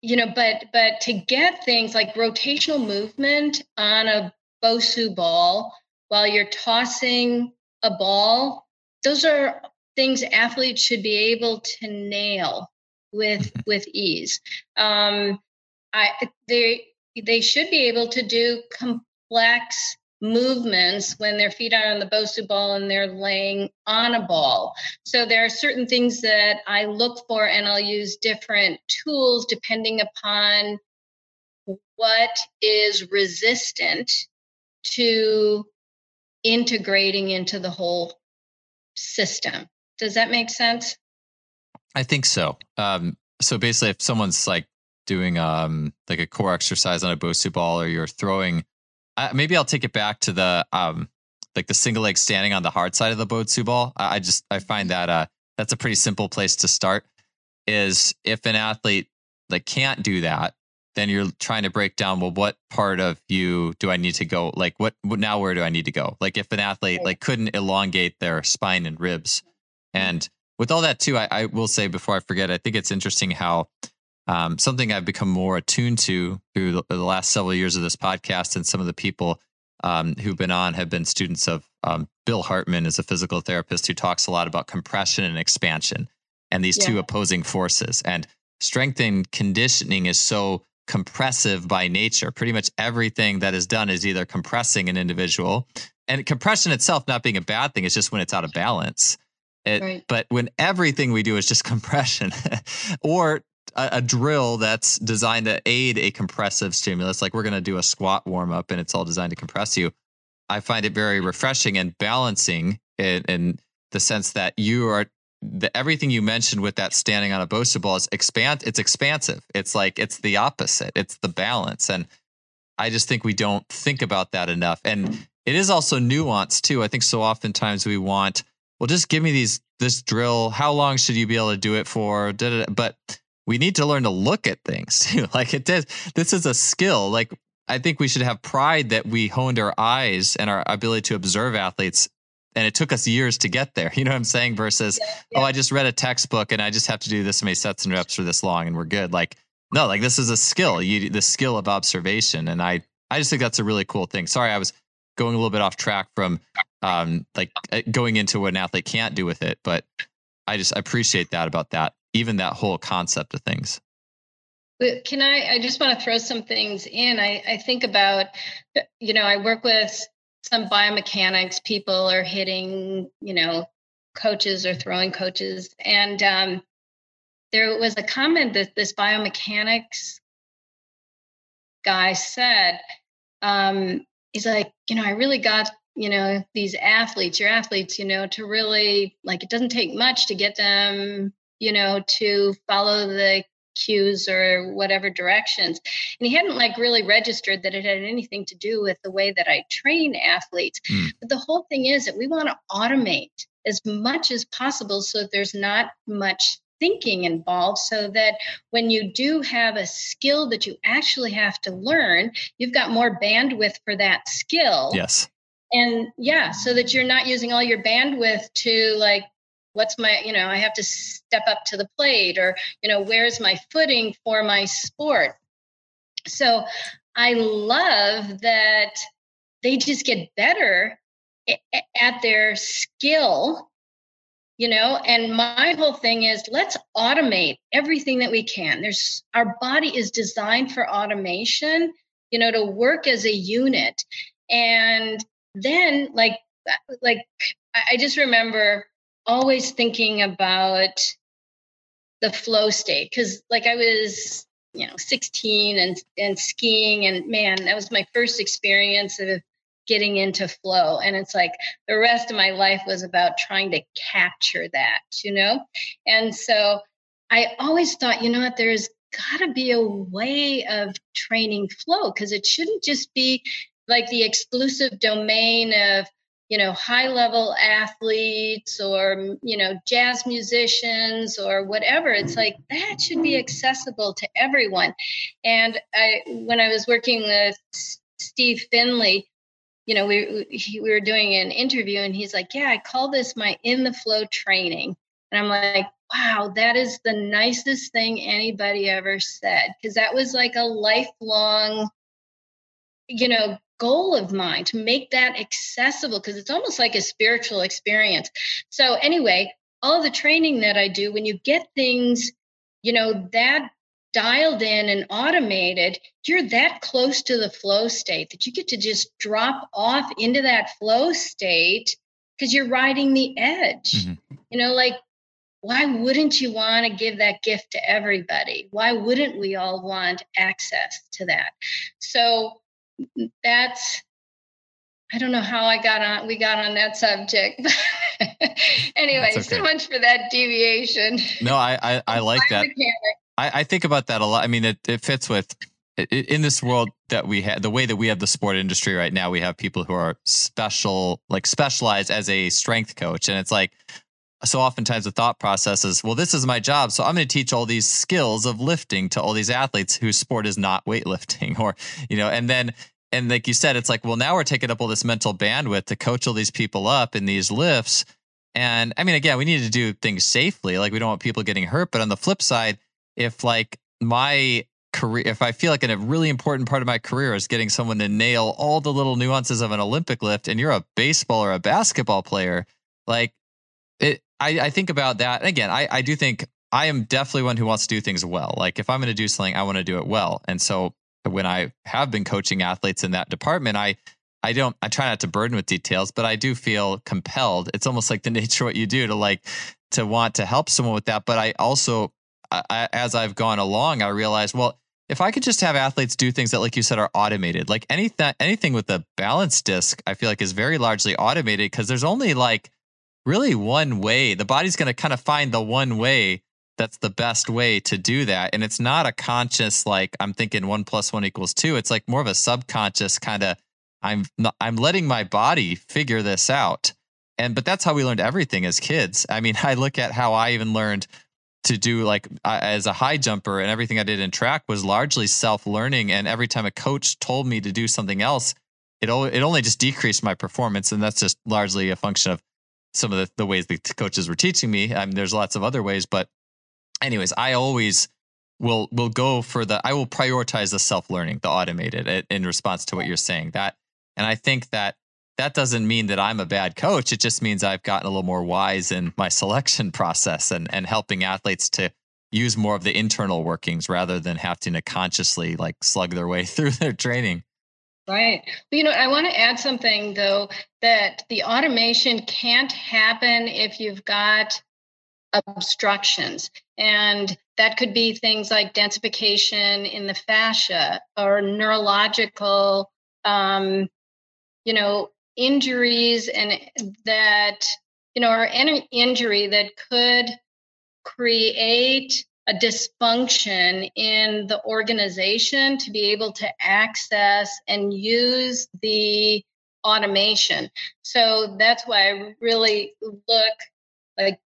you know but but to get things like rotational movement on a bosu ball while you're tossing a ball those are things athletes should be able to nail with with ease. Um i they they should be able to do complex movements when their feet are on the Bosu ball and they're laying on a ball. So there are certain things that I look for and I'll use different tools depending upon what is resistant to integrating into the whole system. Does that make sense? I think so. Um, so basically, if someone's like doing um, like a core exercise on a Bosu ball, or you're throwing, uh, maybe I'll take it back to the um, like the single leg standing on the hard side of the Bosu ball. I, I just I find that uh, that's a pretty simple place to start. Is if an athlete like can't do that, then you're trying to break down well what part of you do i need to go like what, what now where do i need to go like if an athlete like couldn't elongate their spine and ribs and with all that too I, I will say before i forget i think it's interesting how um, something i've become more attuned to through the, the, last several years of this podcast and some of the people um, who've been on have been students of um, bill hartman is a physical therapist who talks a lot about compression and expansion and these yeah. two opposing forces and strength and conditioning is so compressive by nature. Pretty much everything that is done is either compressing an individual, and compression itself not being a bad thing. It's just when it's out of balance. It, right. But when everything we do is just compression, or a, a, drill that's designed to aid a compressive stimulus, like we're going to do a squat warm up, and it's all designed to compress you. I find it very refreshing and balancing in, in the sense that you are the, everything you mentioned with that standing on a Bosu ball is expand. It's expansive. It's like it's the opposite. It's the balance, and I just think we don't think about that enough. And it is also nuanced too. I think so oftentimes we want, well, just give me these this drill. How long should you be able to do it for? But we need to learn to look at things too. Like it does. This is a skill. Like I think we should have pride that we honed our eyes and our ability to observe athletes and it took us years to get there. You know what I'm saying? Versus, yeah, yeah. oh, I just read a textbook and I just have to do this many sets and reps for this long and we're good. Like, no, like this is a skill. You the skill of observation, and I I just think that's a really cool thing. Sorry, I was going a little bit off track from um like uh, going into what an athlete can't do with it, but I just appreciate that about that, even that whole concept of things. Can I? I just want to throw some things in. I, I think about, you know, I work with some biomechanics people are hitting, you know, coaches or throwing coaches. And um, there was a comment that this biomechanics guy said, um, he's like, you know, I really got, you know, these athletes, your athletes, you know, to really like it doesn't take much to get them, you know, to follow the cues or whatever directions. And he hadn't like really registered that it had anything to do with the way that I train athletes. Mm. But the whole thing is that we want to automate as much as possible so that there's not much thinking involved so that when you do have a skill that you actually have to learn, you've got more bandwidth for that skill. Yes. And yeah, so that you're not using all your bandwidth to like what's my you know i have to step up to the plate or you know where's my footing for my sport? So i love that they just get better at their skill you know and my whole thing is let's automate everything that we can. There's our body is designed for automation you know to work as a unit. And then like uh, like i just remember always thinking about the flow state because like i was you know 16 and and skiing and man that was my first experience of getting into flow. And it's like the rest of my life was about trying to capture that you know? And so i always thought you know what there's got to be a way of training flow because it shouldn't just be like the exclusive domain of you know high level athletes or you know jazz musicians or whatever. It's like that should be accessible to everyone. And i when i was working with steve finley you know we we were doing an interview and he's like yeah i call this my in the flow training. And i'm like wow that is the nicest thing anybody ever said. Because that was like a lifelong you know goal of mine to make that accessible because it's almost like a spiritual experience. So, anyway, all the training that I do, when you get things, you know, that dialed in and automated, you're that close to the flow state that you get to just drop off into that flow state because you're riding the edge. Mm-hmm. You know, like, why wouldn't you want to give that gift to everybody? Why wouldn't we all want access to that? So, that's I don't know how I got on we got on that subject. anyway, okay. so much for that deviation. No, I I, I like that. I, I think about that a lot. I mean, it, it fits with in this world that we have the way that we have the sport industry right now we have people who are special like specialized as a strength coach and it's like so oftentimes the thought process is well this is my job so i'm going to teach all these skills of lifting to all these athletes whose sport is not weightlifting or you know and then and like you said it's like well now we're taking up all this mental bandwidth to coach all these people up in these lifts. And i mean again we need to do things safely like we don't want people getting hurt but on the flip side if like my career if i feel like a really important part of my career is getting someone to nail all the little nuances of an olympic lift and you're a baseball or a basketball player like it I, I think about that. again, I, I do think I am definitely one who wants to do things well. Like if I'm going to do something, I want to do it well. And so when I have been coaching athletes in that department, I I don't I try not to burden with details, but I do feel compelled. It's almost like the nature of what you do to like to want to help someone with that. But I also, I, as I've gone along, I realize well, if I could just have athletes do things that, like you said, are automated, like anything anything with a balance disc, I feel like is very largely automated because there's only like really one way. The body's going to kind of find the one way that's the best way to do that. And it's not a conscious, like, I'm thinking one plus one equals two. It's like more of a subconscious kind of, I'm I'm letting my body figure this out. And, but that's how we learned everything as kids. I mean, I look at how I even learned to do like uh, as a high jumper and everything I did in track was largely self learning. And every time a coach told me to do something else, it, it only just decreased my performance. And that's just largely a function of some of the, the ways the coaches were teaching me. I mean, there's lots of other ways, but anyways, I always will will go for the I will prioritize the self learning, the automated, in response to what you're saying. That, and I think that that doesn't mean that I'm a bad coach. It just means I've gotten a little more wise in my selection process and and helping athletes to use more of the internal workings rather than having to consciously like slug their way through their training. Right. You know, I want to add something though that the automation can't happen if you've got obstructions. And that could be things like densification in the fascia or neurological, um, you know, injuries and that, you know, or any injury that could create a dysfunction in the organization to be able to access and use the automation. So that's why I really look like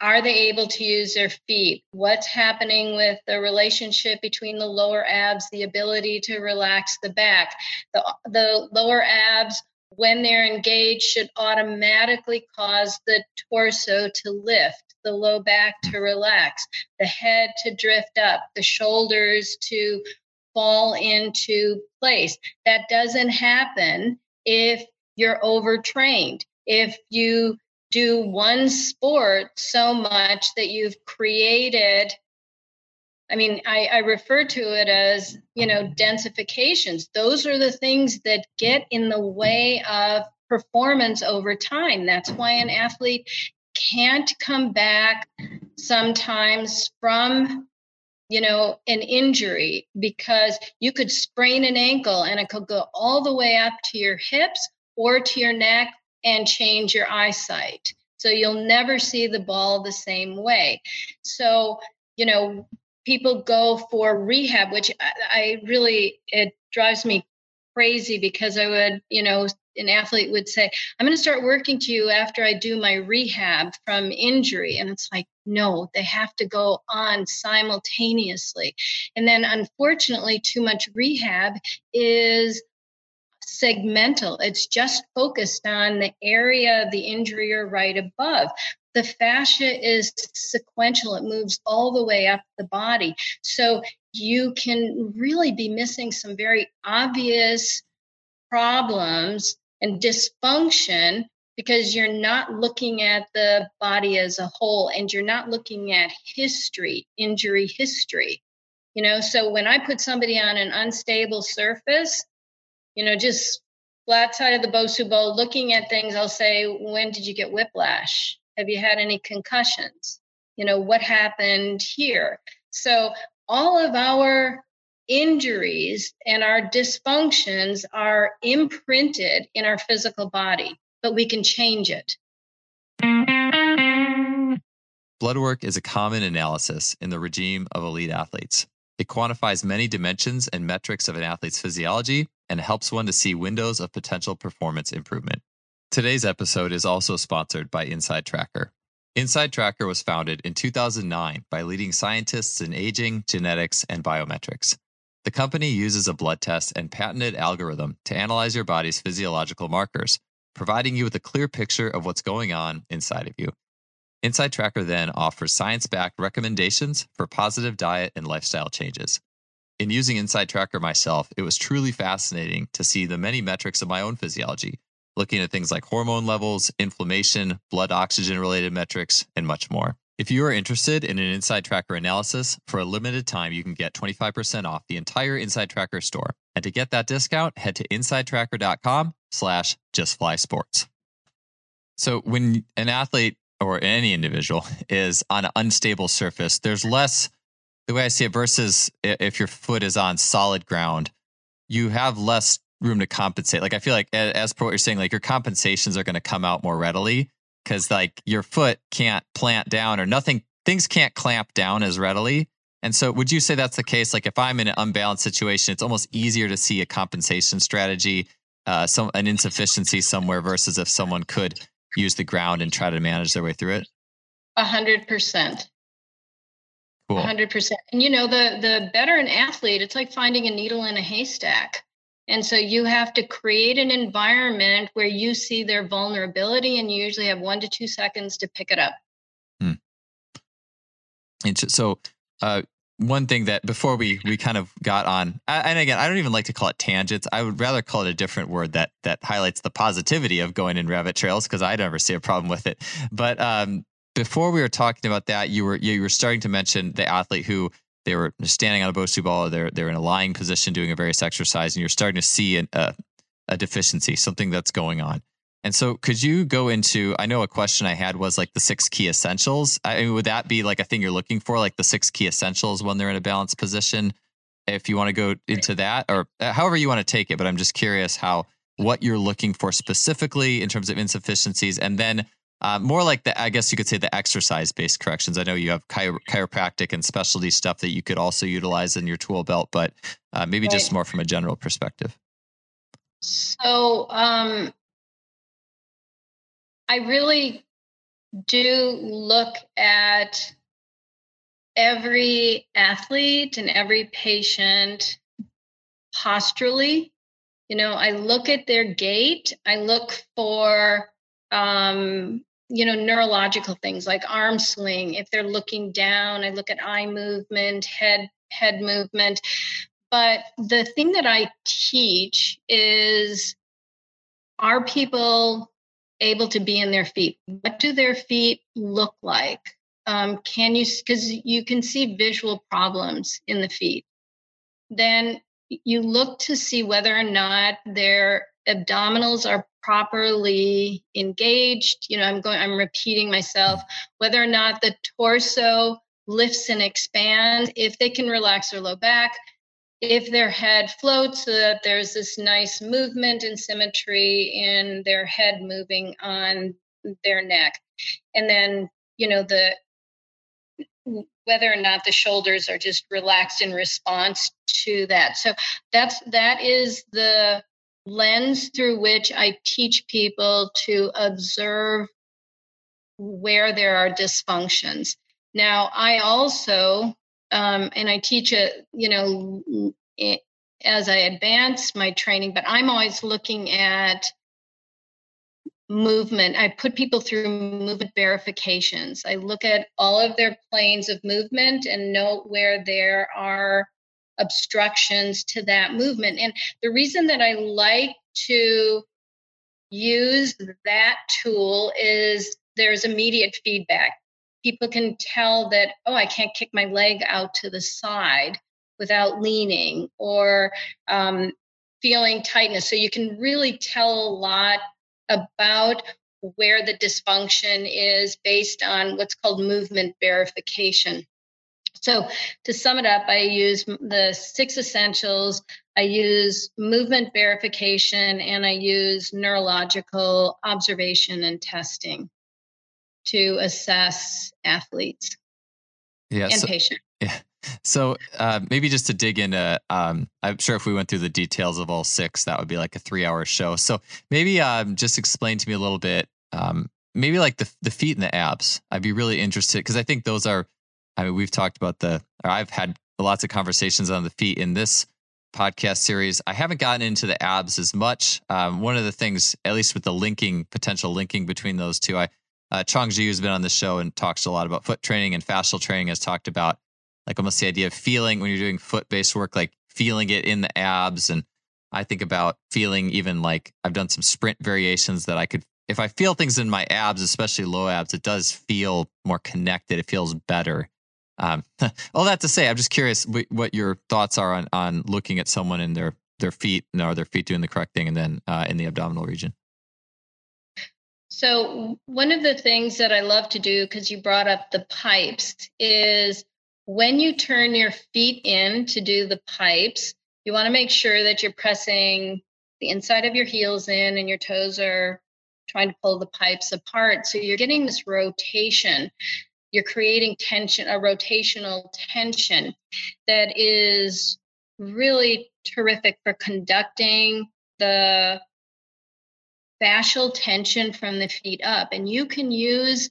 are they able to use their feet? What's happening with the relationship between the lower abs, the ability to relax the back? The, the lower abs when they're engaged should automatically cause the torso to lift, the low back to relax, the head to drift up, the shoulders to fall into place. That doesn't happen if you're overtrained. If you do one sport so much that you've created I mean, I, I, refer to it as, you know, densifications. Those are the things that get in the way of performance over time. That's why an athlete can't come back sometimes from, you know, an injury because you could sprain an ankle and it could go all the way up to your hips or to your neck and change your eyesight. So you'll never see the ball the same way. So, you know, people go for rehab, which I, I really, it drives me crazy because I would, you know, an athlete would say, I'm going to start working to you after I do my rehab from injury. And it's like, no, they have to go on simultaneously. And then unfortunately, too much rehab is segmental. It's just focused on the area of the injury or right above. The fascia is sequential, it moves all the way up the body. So you can really be missing some very obvious problems and dysfunction because you're not looking at the body as a whole and you're not looking at history, injury history. You know, so when I put somebody on an unstable surface, you know, just flat side of the Bosu ball, looking at things, I'll say, when did you get whiplash? Have you had any concussions? You know, what happened here? So all of our injuries and our dysfunctions are imprinted in our physical body, but we can change it. Blood work is a common analysis in the regime of elite athletes. It quantifies many dimensions and metrics of an athlete's physiology and helps one to see windows of potential performance improvement. Today's episode is also sponsored by Inside Tracker. Inside Tracker was founded in 2009 by leading scientists in aging, genetics, and biometrics. The company uses a blood test and patented algorithm to analyze your body's physiological markers, providing you with a clear picture of what's going on inside of you. Inside Tracker then offers science backed recommendations for positive diet and lifestyle changes. In using Inside Tracker myself, it was truly fascinating to see the many metrics of my own physiology, looking at things like hormone levels, inflammation, blood oxygen related metrics, and much more. If you are interested in an Inside Tracker analysis, for a limited time, you can get 25% off the entire Inside Tracker store. And to get that discount, head to insidetracker.com slash justflysports. So when an athlete or any individual is on an unstable surface, there's less, the way I see it, versus if your foot is on solid ground, you have less room to compensate. Like I feel like, as per what you're saying, like your compensations are going to come out more readily because like your foot can't plant down or nothing, things can't clamp down as readily. And so, would you say that's the case? Like, if I'm in an unbalanced situation, it's almost easier to see a compensation strategy, uh, some an insufficiency somewhere, versus if someone could use the ground and try to manage their way through it? A hundred percent. Cool. hundred percent. And you know, the the better an athlete, it's like finding a needle in a haystack. And so you have to create an environment where you see their vulnerability and you usually have one to two seconds to pick it up. Hmm. And so uh, one thing that before we we kind of got on and again i don't even like to call it tangents i would rather call it a different word that that highlights the positivity of going in rabbit trails because i never see a problem with it but um, before we were talking about that you were you were starting to mention the athlete who they were standing on a bosu ball or they're they're in a lying position doing a various exercise and you're starting to see an, a, a deficiency something that's going on and so, could you go into? I know a question I had was like the six key essentials. I mean, would that be like a thing you're looking for, like the six key essentials when they're in a balanced position? If you want to go into that, or uh, however you want to take it, but I'm just curious how what you're looking for specifically in terms of insufficiencies, and then uh, more like the, I guess you could say the exercise based corrections. I know you have chiro- chiropractic and specialty stuff that you could also utilize in your tool belt, but uh, maybe right. just more from a general perspective. So, um, I really do look at every athlete and every patient posturally You know, I look at their gait, I look for um, you know neurological things like arm swing if they're looking down i look at eye movement head head movement. But the thing that i teach is are people able to be in their feet? What do their feet look like? Um, can you because you can see visual problems in the feet. Then you look to see whether or not their abdominals are properly engaged you know i'm going i'm repeating myself whether or not the torso lifts and expands if they can relax their low back if their head floats so that there's this nice movement and symmetry in their head moving on their neck. And then you know the whether or not the shoulders are just relaxed in response to that. So that's that is the lens through which I teach people to observe where there are dysfunctions. Now, I also, um, and I teach it, you know, as I advance my training, but I'm always looking at movement. I put people through movement verifications. I look at all of their planes of movement and note where there are obstructions to that movement. And the reason that I like to use that tool is there's immediate feedback. People can tell that, oh, I can't kick my leg out to the side without leaning or um, feeling tightness. So you can really tell a lot about where the dysfunction is based on what's called movement verification. So, to sum it up, I use the six essentials. I use movement verification and I use neurological observation and testing to assess athletes yeah, and so, patients. Yeah. So uh, maybe just to dig into, um, I'm sure if we went through the details of all six, that would be like a three-hour show. So maybe um, just explain to me a little bit, um, maybe like the the feet and the abs. I'd be really interested because I think those are I mean, we've talked about the, I've had lots of conversations on the feet in this podcast series. I haven't gotten into the abs as much. Um, one of the things, at least with the linking, potential linking between those two, I, uh, Chong Xie, who's been on the show and talks a lot about foot training and fascial training, has talked about like almost the idea of feeling when you're doing foot based work, like feeling it in the abs. And I think about feeling even like I've done some sprint variations that I could, if I feel things in my abs, especially low abs, it does feel more connected. It feels better. Um, all that to say, I'm just curious what your thoughts are on on looking at someone in their their feet, know, are their feet doing the correct thing, and then uh, in the abdominal region. So one of the things that I love to do, because you brought up the pipes, is when you turn your feet in to do the pipes, you want to make sure that you're pressing the inside of your heels in and your toes are trying to pull the pipes apart. So you're getting this rotation you're creating tension, a rotational tension that is really terrific for conducting the fascial tension from the feet up. And you can use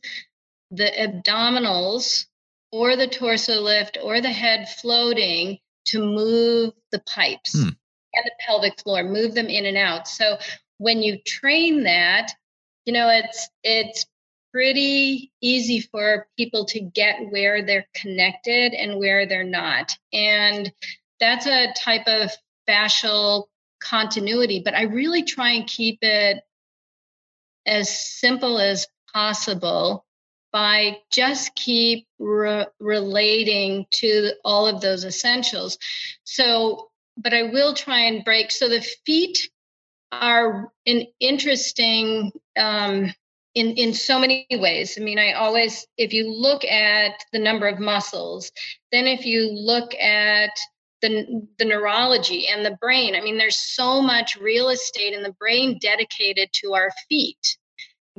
the abdominals or the torso lift or the head floating to move the pipes hmm. and the pelvic floor, move them in and out. So when you train that, you know, it's it's pretty easy for people to get where they're connected and where they're not. And that's a type of fascial continuity, but I really try and keep it as simple as possible by just keep re- relating to all of those essentials. So, but I will try and break. So the feet are an interesting um, in in so many ways. I mean i always if you look at the number of muscles then if you look at the, the neurology and the brain i mean there's so much real estate in the brain dedicated to our feet.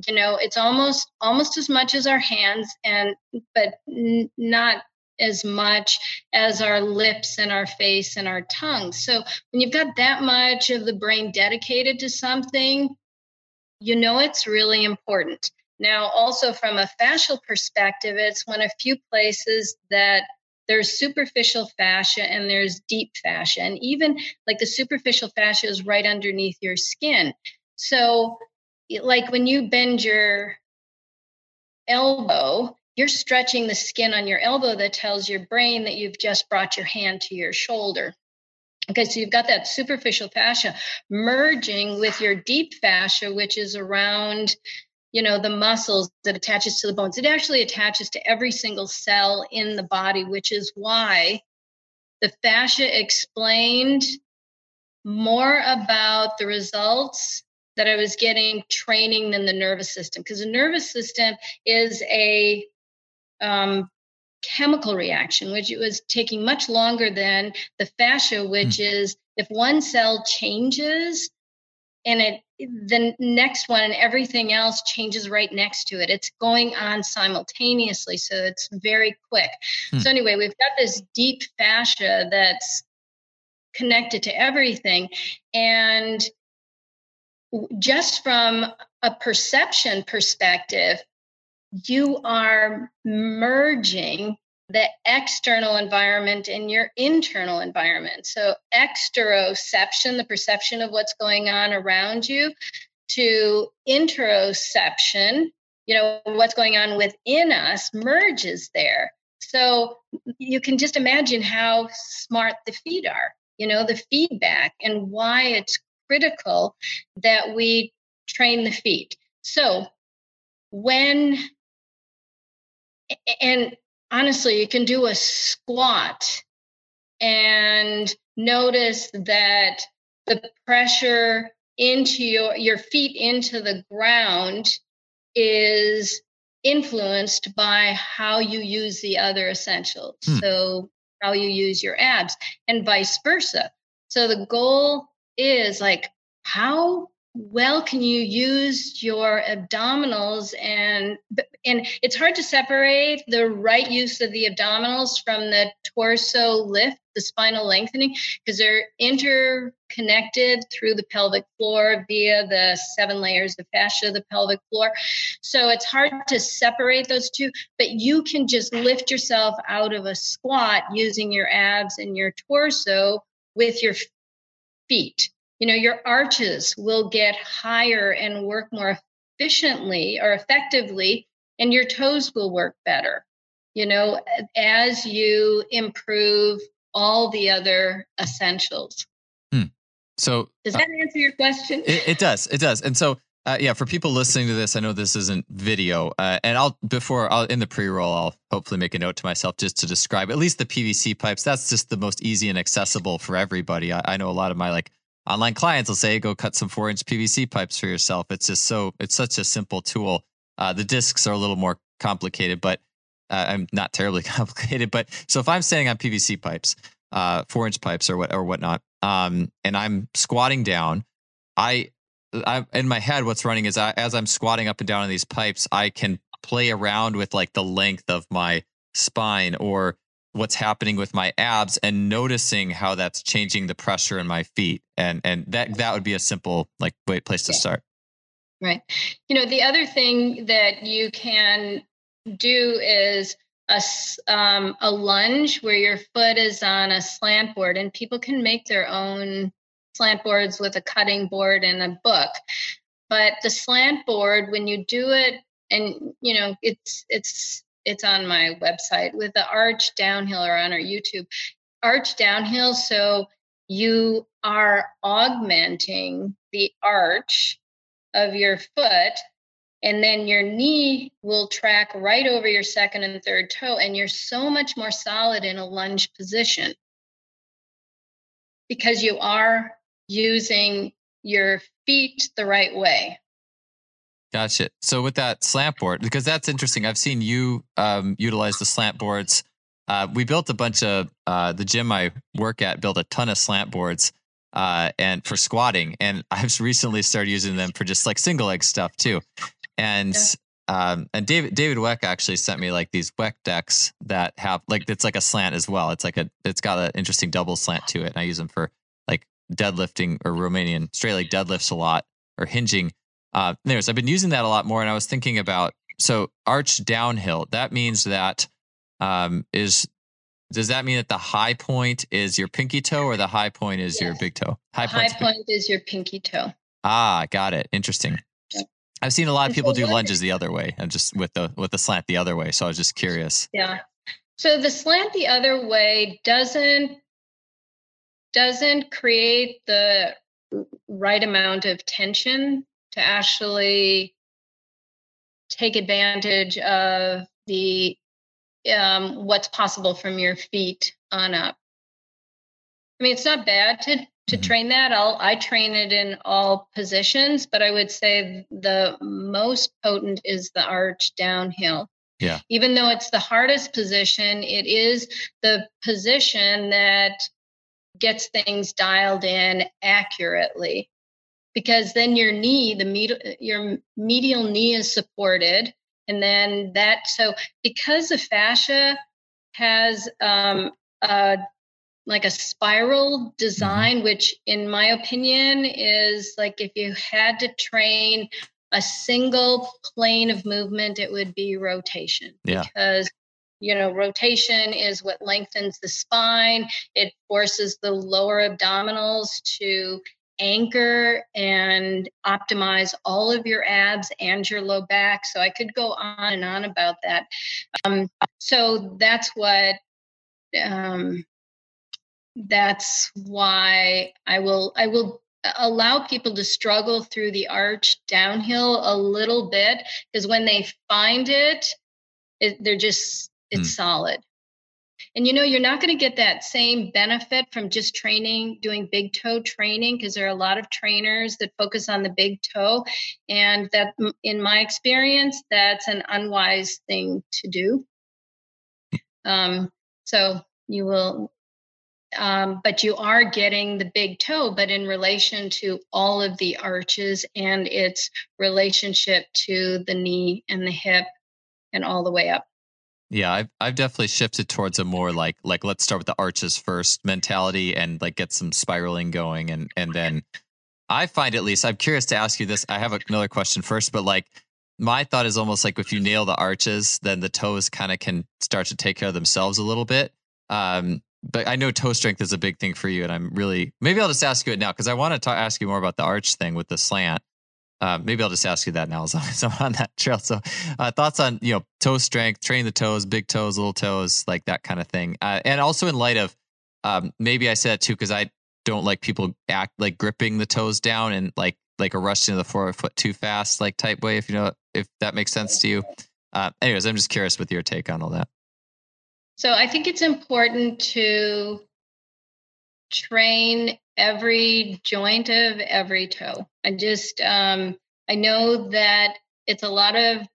You know it's almost almost as much as our hands and but n- not as much as our lips and our face and our tongue. So when you've got that much of the brain dedicated to something you know it's really important. Now, also from a fascial perspective, it's one of few places that there's superficial fascia and there's deep fascia. And even like the superficial fascia is right underneath your skin. So, like when you bend your elbow, you're stretching the skin on your elbow that tells your brain that you've just brought your hand to your shoulder. Okay, so you've got that superficial fascia merging with your deep fascia, which is around, you know, the muscles that attaches to the bones. It actually attaches to every single cell in the body, which is why the fascia explained more about the results that I was getting training than the nervous system, because the nervous system is a um, chemical reaction, which it was taking much longer than the fascia, which mm. is if one cell changes and it the next one and everything else changes right next to it. It's going on simultaneously, so it's very quick. Mm. So anyway, we've got this deep fascia that's connected to everything and just from a perception perspective you are merging the external environment and your internal environment. So, exteroception, the perception of what's going on around you, to interoception, you know, what's going on within us merges there. So, you can just imagine how smart the feet are, you know, the feedback and why it's critical that we train the feet. So, when and honestly, you can do a squat and notice that the pressure into your your feet into the ground is influenced by how you use the other essentials. Hmm. So how you use your abs and vice versa. So the goal is like how well can you use your abdominals and and it's hard to separate the right use of the abdominals from the torso lift the spinal lengthening because they're interconnected through the pelvic floor via the seven layers of fascia of the pelvic floor. So it's hard to separate those two but you can just lift yourself out of a squat using your abs and your torso with your feet you know your arches will get higher and work more efficiently or effectively and your toes will work better. You know as you improve all the other essentials. Hmm. so does that uh, answer your question? it, it, does it does. And so uh, yeah for people listening to this i know this isn't video uh, and i'll before i'll in the pre-roll i'll hopefully make a note to myself just to describe at least the pvc pipes. That's just the most easy and accessible for everybody. I, I know a lot of my like online clients will say, go cut some four inch PVC pipes for yourself. It's just so, it's such a simple tool. Uh, the discs are a little more complicated, but uh, I'm not terribly complicated. But so if I'm standing on PVC pipes, uh, four inch pipes or what or whatnot, um, and I'm squatting down, I, I in my head, what's running is I, as I'm squatting up and down on these pipes, I can play around with like the length of my spine or what's happening with my abs and noticing how that's changing the pressure in my feet. And and that that would be a simple like way place to start. Right. You know the other thing that you can do is a, um, a lunge where your foot is on a slant board and people can make their own slant boards with a cutting board and a book. But the slant board when you do it and you know it's it's it's on my website with the arch downhill or on our YouTube. Arch downhill, so you are augmenting the arch of your foot and then your knee will track right over your second and third toe and you're so much more solid in a lunge position because you are using your feet the right way Gotcha. So with that slant board, because that's interesting. I've seen you um, utilize the slant boards. Uh, we built a bunch of uh, the gym I work at built a ton of slant boards uh, and for squatting, and I've recently started using them for just like single leg stuff too. And yeah. um, and David David Weck actually sent me like these Weck decks that have like it's like a slant as well. It's like a it's got an interesting double slant to it, and I use them for like deadlifting or Romanian straight leg deadlifts a lot or hinging uh, anyways, I've been using that a lot more, and I was thinking about so arch downhill. That means that um, is does that mean that the high point is your pinky toe or the high point is yes. your big toe? High, high point is your pinky toe. Ah, got it. Interesting. Yep. I've seen a lot of people do lunges the other way and just with the with the slant the other way. So I was just curious. Yeah. So the slant the other way doesn't doesn't create the right amount of tension to actually take advantage of the um, what's possible from your feet on up. I mean, it's not bad to to mm-hmm. train that. I'll I train it in all positions, but I would say the most potent is the arch downhill. Yeah. Even though it's the hardest position, it is the position that gets things dialed in accurately. Because then your knee, the med- your medial knee is supported, and then that. So because the fascia has um, a like a spiral design, mm-hmm. which in my opinion is like if you had to train a single plane of movement, it would be rotation. Yeah. Because you know, rotation is what lengthens the spine. It forces the lower abdominals to anchor and optimize all of your abs and your low back. So I could go on and on about that. Um, so that's what um, that's why I will I will allow people to struggle through the arch downhill a little bit because when they find it, it they're just it's mm. solid. And you know, you're not going to get that same benefit from just training, doing big toe training, because there are a lot of trainers that focus on the big toe. And that, in my experience, that's an unwise thing to do. Um, so you will um, but you are getting the big toe, but in relation to all of the arches and its relationship to the knee and the hip and all the way up. Yeah, I've I've definitely shifted towards a more like like let's start with the arches first mentality and like get some spiraling going and and then I find at least I'm curious to ask you this. I have another question first, but like my thought is almost like if you nail the arches, then the toes kind of can start to take care of themselves a little bit. Um, but I know toe strength is a big thing for you, and I'm really maybe I'll just ask you it now because I want to ask you more about the arch thing with the slant. Uh, maybe I'll just ask you that now as I'm on that trail. So, uh, thoughts on you know toe strength, train the toes, big toes, little toes, like that kind of thing, uh, and also in light of um, maybe I said it too because I don't like people act like gripping the toes down and like like a rush into the forefoot too fast, like type way. If you know if that makes sense to you. Uh, anyways, I'm just curious with your take on all that. So I think it's important to train every joint of every toe. I just, um, I know that it's a lot of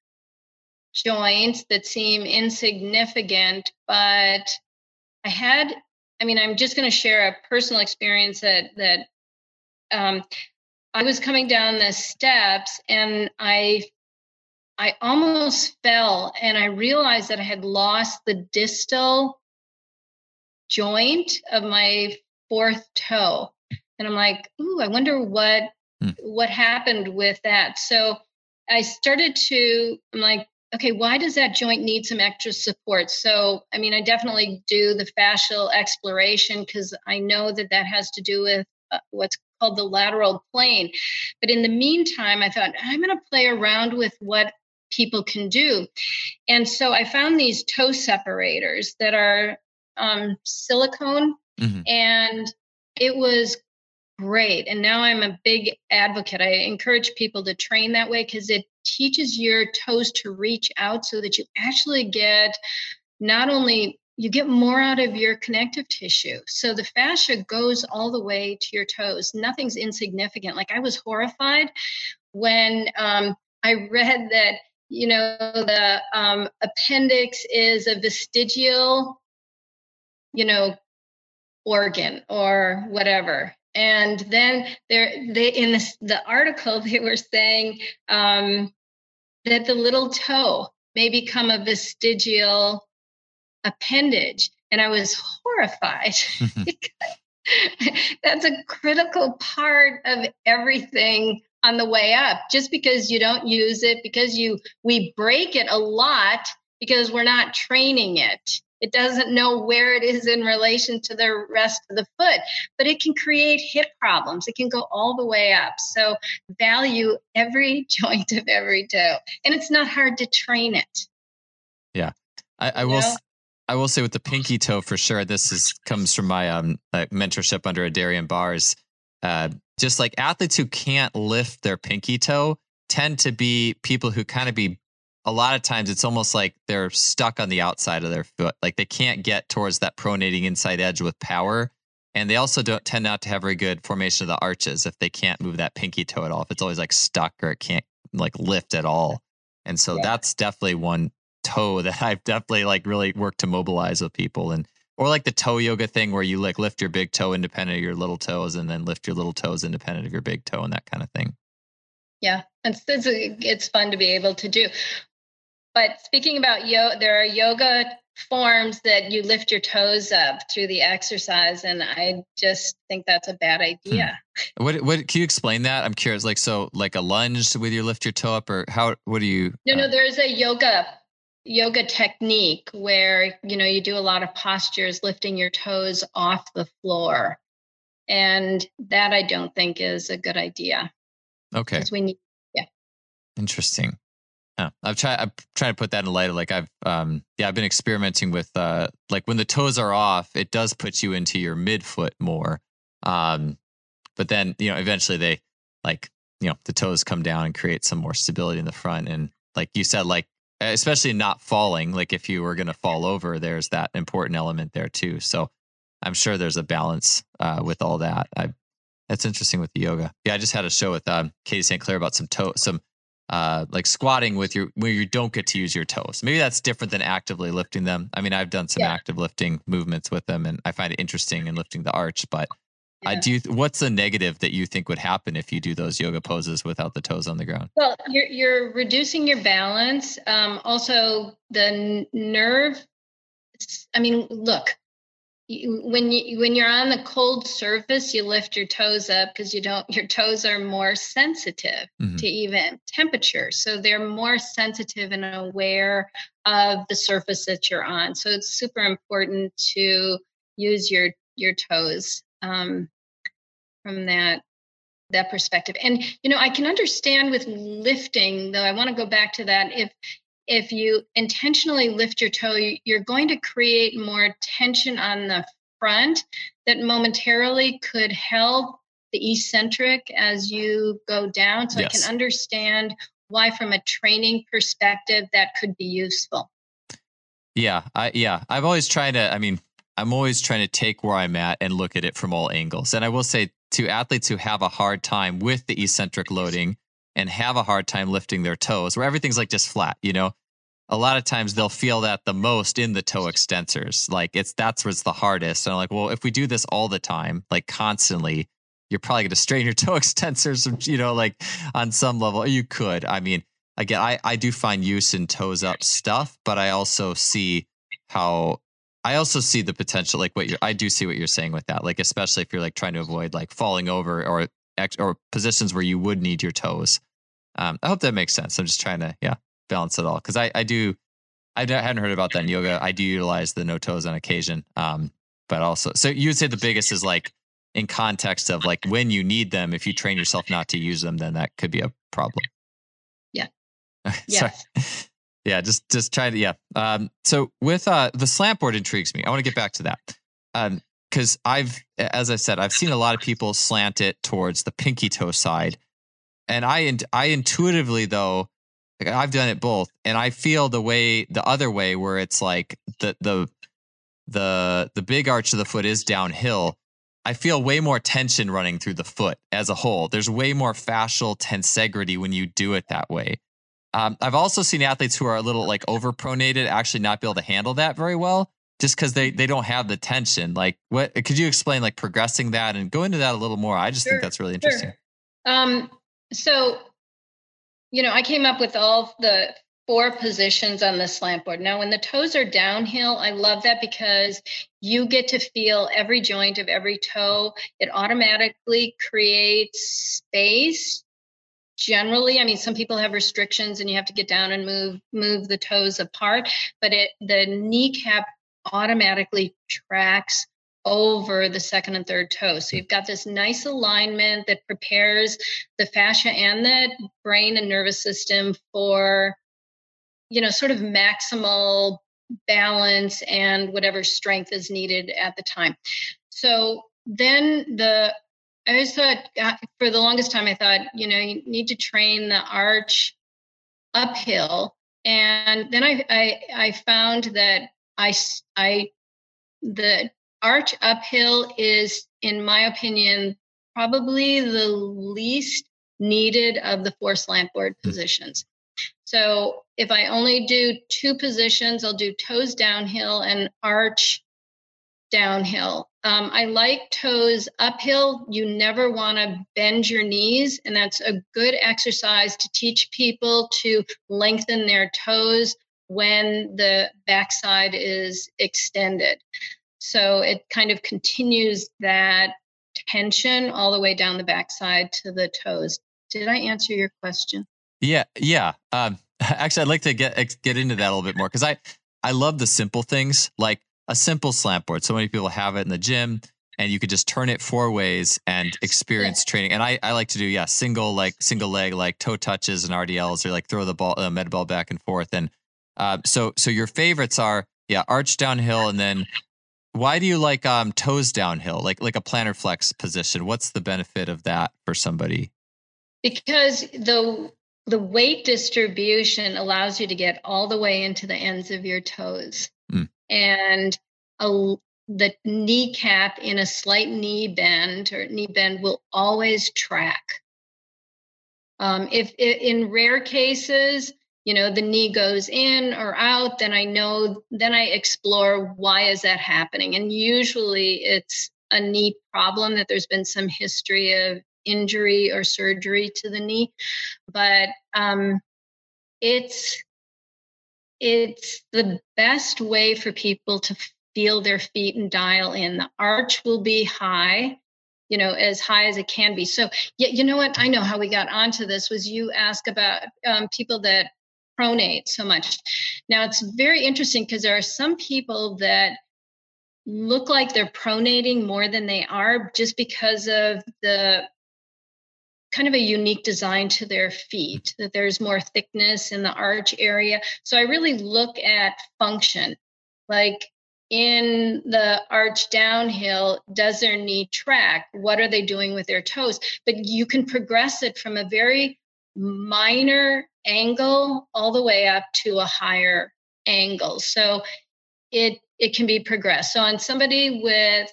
joints that seem insignificant, but I had, I mean, I'm just going to share a personal experience that, that, um, I was coming down the steps and I I almost fell and I realized that I had lost the distal joint of my fourth toe. And I'm like, ooh, I wonder what hmm. what happened with that. So I started to I'm like, okay, why does that joint need some extra support? So, I mean, I definitely do the fascial exploration because I know that that has to do with uh, what's called the lateral plane. But in the meantime, I thought I'm going to play around with what people can do. And so I found these toe separators that are um, silicone, mm-hmm. and it was great. And now I'm a big advocate. I encourage people to train that way because it teaches your toes to reach out so that you actually get not only you get more out of your connective tissue. So the fascia goes all the way to your toes. Nothing's insignificant. Like I was horrified when um, I read that you know, the um, appendix is a vestigial, you know, organ or whatever. And then there, they in this, the article they were saying um, that the little toe may become a vestigial appendage, and I was horrified. that's a critical part of everything on the way up just because you don't use it because you we break it a lot because we're not training it it doesn't know where it is in relation to the rest of the foot, but it can create hip problems. It can go all the way up. So value every joint of every toe. And it's not hard to train it. Yeah. I, I will know? I will say with the pinky toe for sure, this is comes from my um mentorship under Adarian Bars. Uh, just like athletes who can't lift their pinky toe tend to be people who kind of be a lot of times it's almost like they're stuck on the outside of their foot like they can't get towards that pronating inside edge with power and they also don't tend not to have very good formation of the arches if they can't move that pinky toe at all if it's always like stuck or it can't like lift at all and so yeah. that's definitely one toe that i've definitely like really worked to mobilize with people and or like the toe yoga thing where you like lift your big toe independent of your little toes and then lift your little toes independent of your big toe and that kind of thing yeah it's it's, it's fun to be able to do but speaking about yoga there are yoga forms that you lift your toes up through the exercise and i just think that's a bad hmm. idea. Hmm. what what can you explain that? I'm curious like so like a lunge with your lift your toe up or how what do you no uh, no there's a yoga yoga technique where you know you do a lot of postures lifting your toes off the floor. And that i don't think is a good idea. Okay. We need yeah. Interesting yeah, I've tried. I'm trying to put that in light of like I've um yeah I've been experimenting with uh like when the toes are off, it does put you into your midfoot more. Um, but then you know eventually they like you know the toes come down and create some more stability in the front. And like you said, like especially not falling. Like if you were going to fall over, there's that important element there too. So I'm sure there's a balance uh, with all that. I that's interesting with the yoga. Yeah, I just had a show with um, Katie St. Clair about some toe some uh, like squatting with your where you don't get to use your toes. Maybe that's different than actively lifting them. I mean, I've done some yeah. active lifting movements with them, and I find it interesting in lifting the arch. But yeah. uh, do you? What's the negative that you think would happen if you do those yoga poses without the toes on the ground? Well, you're you're reducing your balance. Um, also, the nerve. I mean, look, when you when you're on the cold surface you lift your toes up because you don't your toes are more sensitive mm-hmm. to even temperature. So they're more sensitive and aware of the surface that you're on. So it's super important to use your your toes um, from that that perspective. And you know i can understand with lifting though i want to go back to that. If if you intentionally lift your toe, you're going to create more tension on the front that momentarily could help the eccentric as you go down. So yes. I can understand why, from a training perspective, that could be useful. Yeah, I yeah, I've always tried to. I mean, I'm always trying to take where I'm at and look at it from all angles. And I will say to athletes who have a hard time with the eccentric loading and have a hard time lifting their toes, where everything's like just flat, you know, a lot of times they'll feel that the most in the toe extensors. Like it's that's what's the hardest. And I'm like, well, if we do this all the time, like constantly, you're probably going to strain your toe extensors, you know, like on some level. You could. I mean, again, I, I do find use in toes up stuff, but I also see how I also see the potential, like what you're, I do see what you're saying with that, like especially if you're like trying to avoid like falling over or or positions where you would need your toes. Um, I hope that makes sense. I'm just trying to, yeah, balance it all because I I do I hadn't heard about that in yoga. I do utilize the no toes on occasion, um, but also so you would say the biggest is like in context of like when you need them. If you train yourself not to use them, then that could be a problem. Yeah. yes. yeah, just just try to yeah. Um, so with uh the slant board intrigues me. I want to get back to that. Um, because I've, as I said, I've seen a lot of people slant it towards the pinky toe side, and I, I intuitively though I've done it both, and I feel the way the other way where it's like the the the the big arch of the foot is downhill. I feel way more tension running through the foot as a whole. There's way more fascial tensegrity when you do it that way. Um, I've also seen athletes who are a little like overpronated actually not be able to handle that very well just because they they don't have the tension. Like, what could you explain like progressing that and go into that a little more? I just sure, think that's really interesting. Sure. Um, so you know, I came up with all the four positions on the slant board. Now, when the toes are downhill, I love that because you get to feel every joint of every toe. It automatically creates space. Generally, I mean, some people have restrictions and you have to get down and move move the toes apart, but it the kneecap automatically tracks over the second and third toes. So you've got this nice alignment that prepares the fascia and the brain and nervous system for, you know, sort of maximal balance and whatever strength is needed at the time. So then the I always thought uh, for the longest time I thought, you know, you need to train the arch uphill. And then I I, I found that I I the arch uphill is, in my opinion, probably the least needed of the four slant board hmm. positions. So if I only do two positions, I'll do toes downhill and arch downhill. Um, I like toes uphill. You never want to bend your knees, and that's a good exercise to teach people to lengthen their toes when the backside is extended. So it kind of continues that tension all the way down the backside to the toes. Did I answer your question? Yeah, yeah. Um, actually, I'd like to get get into that a little bit more because I I love the simple things like a simple slant board. So many people have it in the gym, and you could just turn it four ways and experience yeah. training. And I I like to do yeah single like single leg like toe touches and RDLs or like throw the ball uh, med ball back and forth. And uh, so so your favorites are yeah arch downhill and then why do you like um, toes downhill, like like a plantar flex position? What's the benefit of that for somebody? Because the the weight distribution allows you to get all the way into the ends of your toes, mm. and a, the kneecap in a slight knee bend or knee bend will always track. Um, if, if in rare cases you know the knee goes in or out then i know then i explore why is that happening. And usually it's a knee problem that there's been some history of injury or surgery to the knee. But um, it's it's the best way for people to feel their feet and dial in. The arch will be high you know as high as it can be. So yeah you know what? I know how we got onto this was you ask about um, people that pronate so much. Now it's very interesting because there are some people that look like they're pronating more than they are just because of the kind of a unique design to their feet that there's more thickness in the arch area. So i really look at function. Like in the arch downhill does their knee track? What are they doing with their toes? But you can progress it from a very minor angle all the way up to a higher angle. So it it can be progressed. So on somebody with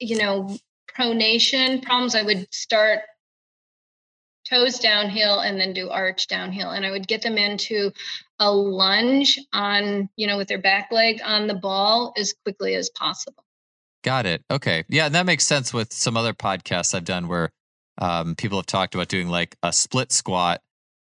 you know pronation problems, I would start toes downhill and then do arch downhill and I would get them into a lunge on, you know, with their back leg on the ball as quickly as possible. Got it. Okay. Yeah, that makes sense with some other podcasts I've done where um, people have talked about doing like a split squat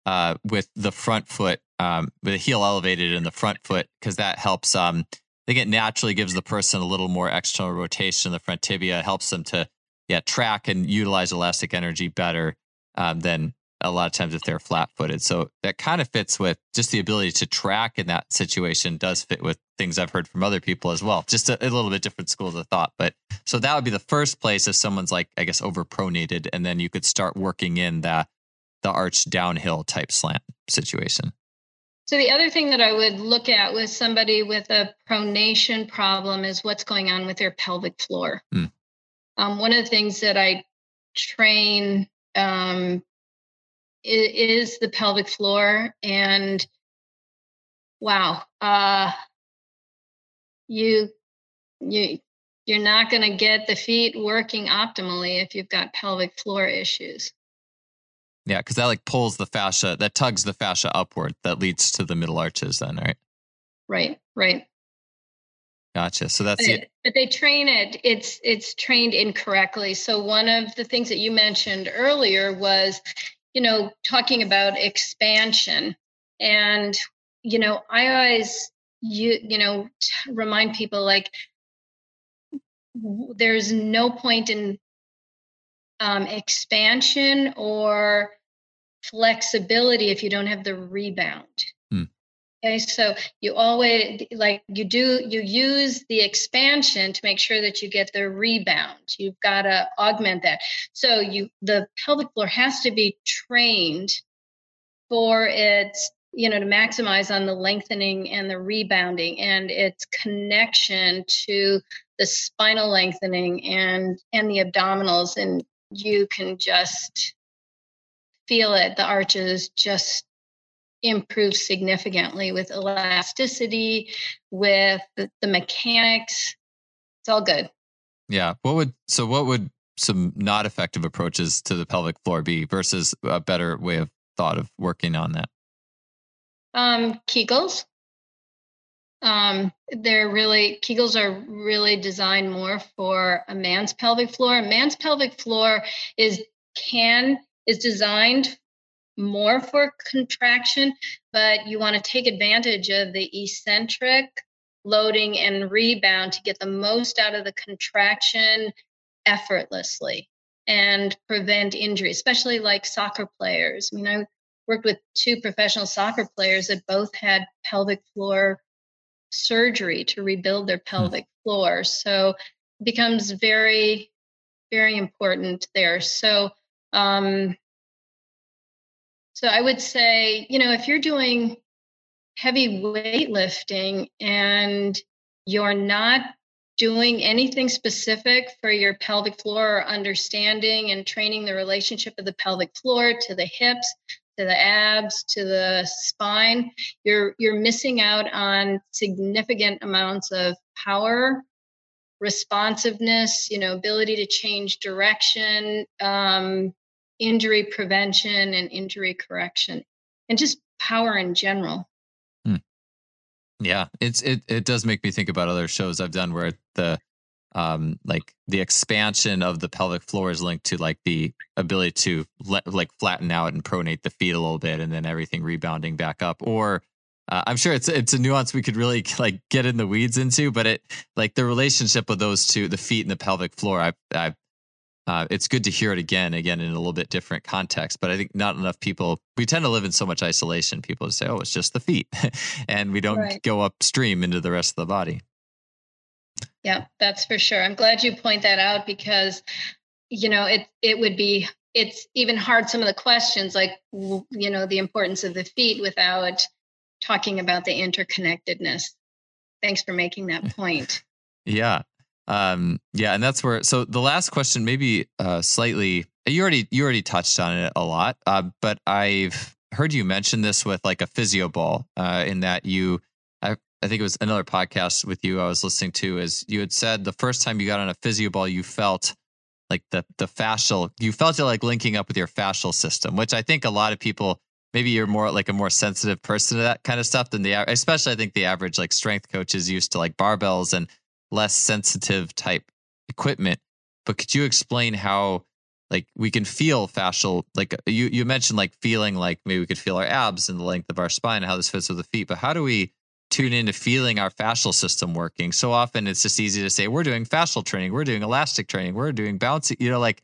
uh, with the front foot, um, with the heel elevated in the front foot, because that helps. Um, I think it naturally gives the person a little more external rotation in the front tibia. Helps them to yeah track and utilize elastic energy better um, than a lot of times if they're flat footed. So that kind of fits with just the ability to track in that situation does fit with things I've heard from other people as well. Just a, a, little bit different schools of thought. But so that would be the first place if someone's like, I guess, overpronated. And then you could start working in that the arch downhill type slant situation. So the other thing that I would look at with somebody with a pronation problem is what's going on with their pelvic floor. Mm. Um, one of the things that I train um, is, is, the pelvic floor, and wow, uh, you you you're not going to get the feet working optimally if you've got pelvic floor issues. Yeah, because that like pulls the fascia, that tugs the fascia upward, that leads to the middle arches. Then, right? Right. Right. Gotcha. So that's but, it, but they train it. It's it's trained incorrectly. So one of the things that you mentioned earlier was, you know, talking about expansion, and you know, I always you you know remind people like there's no point in um, expansion or flexibility if you don't have the rebound. Hmm. Okay, so you always like you do you use the expansion to make sure that you get the rebound. You've got to augment that. So you the pelvic floor has to be trained for its you know to maximize on the lengthening and the rebounding and its connection to the spinal lengthening and and the abdominals and you can just feel it the arches just improve significantly with elasticity, with the, the mechanics. It's all good. Yeah. What would so what would some not effective approaches to the pelvic floor be versus a better way of thought of working on that? Um, Kegels. Um, they're really Kegels are really designed more for a man's pelvic floor. A man's pelvic floor is can is designed more for contraction, but you want to take advantage of the eccentric loading and rebound to get the most out of the contraction effortlessly and prevent injury, especially like soccer players. I mean, I worked with two professional soccer players that both had pelvic floor surgery to rebuild their hmm. pelvic floor. So it becomes very, very important there. So um, so I would say, you know, if you're doing heavy weightlifting and you're not doing anything specific for your pelvic floor or understanding and training the relationship of the pelvic floor to the hips to the abs to the spine you're you're missing out on significant amounts of power responsiveness you know ability to change direction um, injury prevention and injury correction and just power in general. Hmm. Yeah, it's it it does make me think about other shows I've done where the um like the expansion of the pelvic floor is linked to like the ability to let like flatten out and pronate the feet a little bit and then everything rebounding back up or uh, I'm sure it's it's a nuance we could really like get in the weeds into, but it like the relationship of those two, the feet and the pelvic floor. I've I've uh, it's good to hear it again, again in a little bit different context. But I think not enough people. We tend to live in so much isolation. People just say, "Oh, it's just the feet," and we don't right. go upstream into the rest of the body. Yeah, that's for sure. I'm glad you point that out because you know it it would be it's even hard some of the questions like you know the importance of the feet without talking about the interconnectedness. Thanks for making that point. yeah um, yeah, and that's where. So the last question, maybe uh, slightly, you already you already touched on it a lot, uh, but I've heard you mention this with like a physio ball, uh, in that you, I, I think it was another podcast with you I was listening to, is you had said the first time you got on a physio ball, you felt like the the fascial, you felt it like linking up with your fascial system, which I think a lot of people maybe you're more like a more sensitive person to that kind of stuff than the especially I think the average like strength coach is used to like barbells and less sensitive type equipment. But could you explain how like we can feel fascial like you you mentioned like feeling like maybe we could feel our abs and the length of our spine and how this fits with the feet but how do we tune into feeling our fascial system working so often it's just easy to say we're doing fascial training we're doing elastic training we're doing bouncy you know like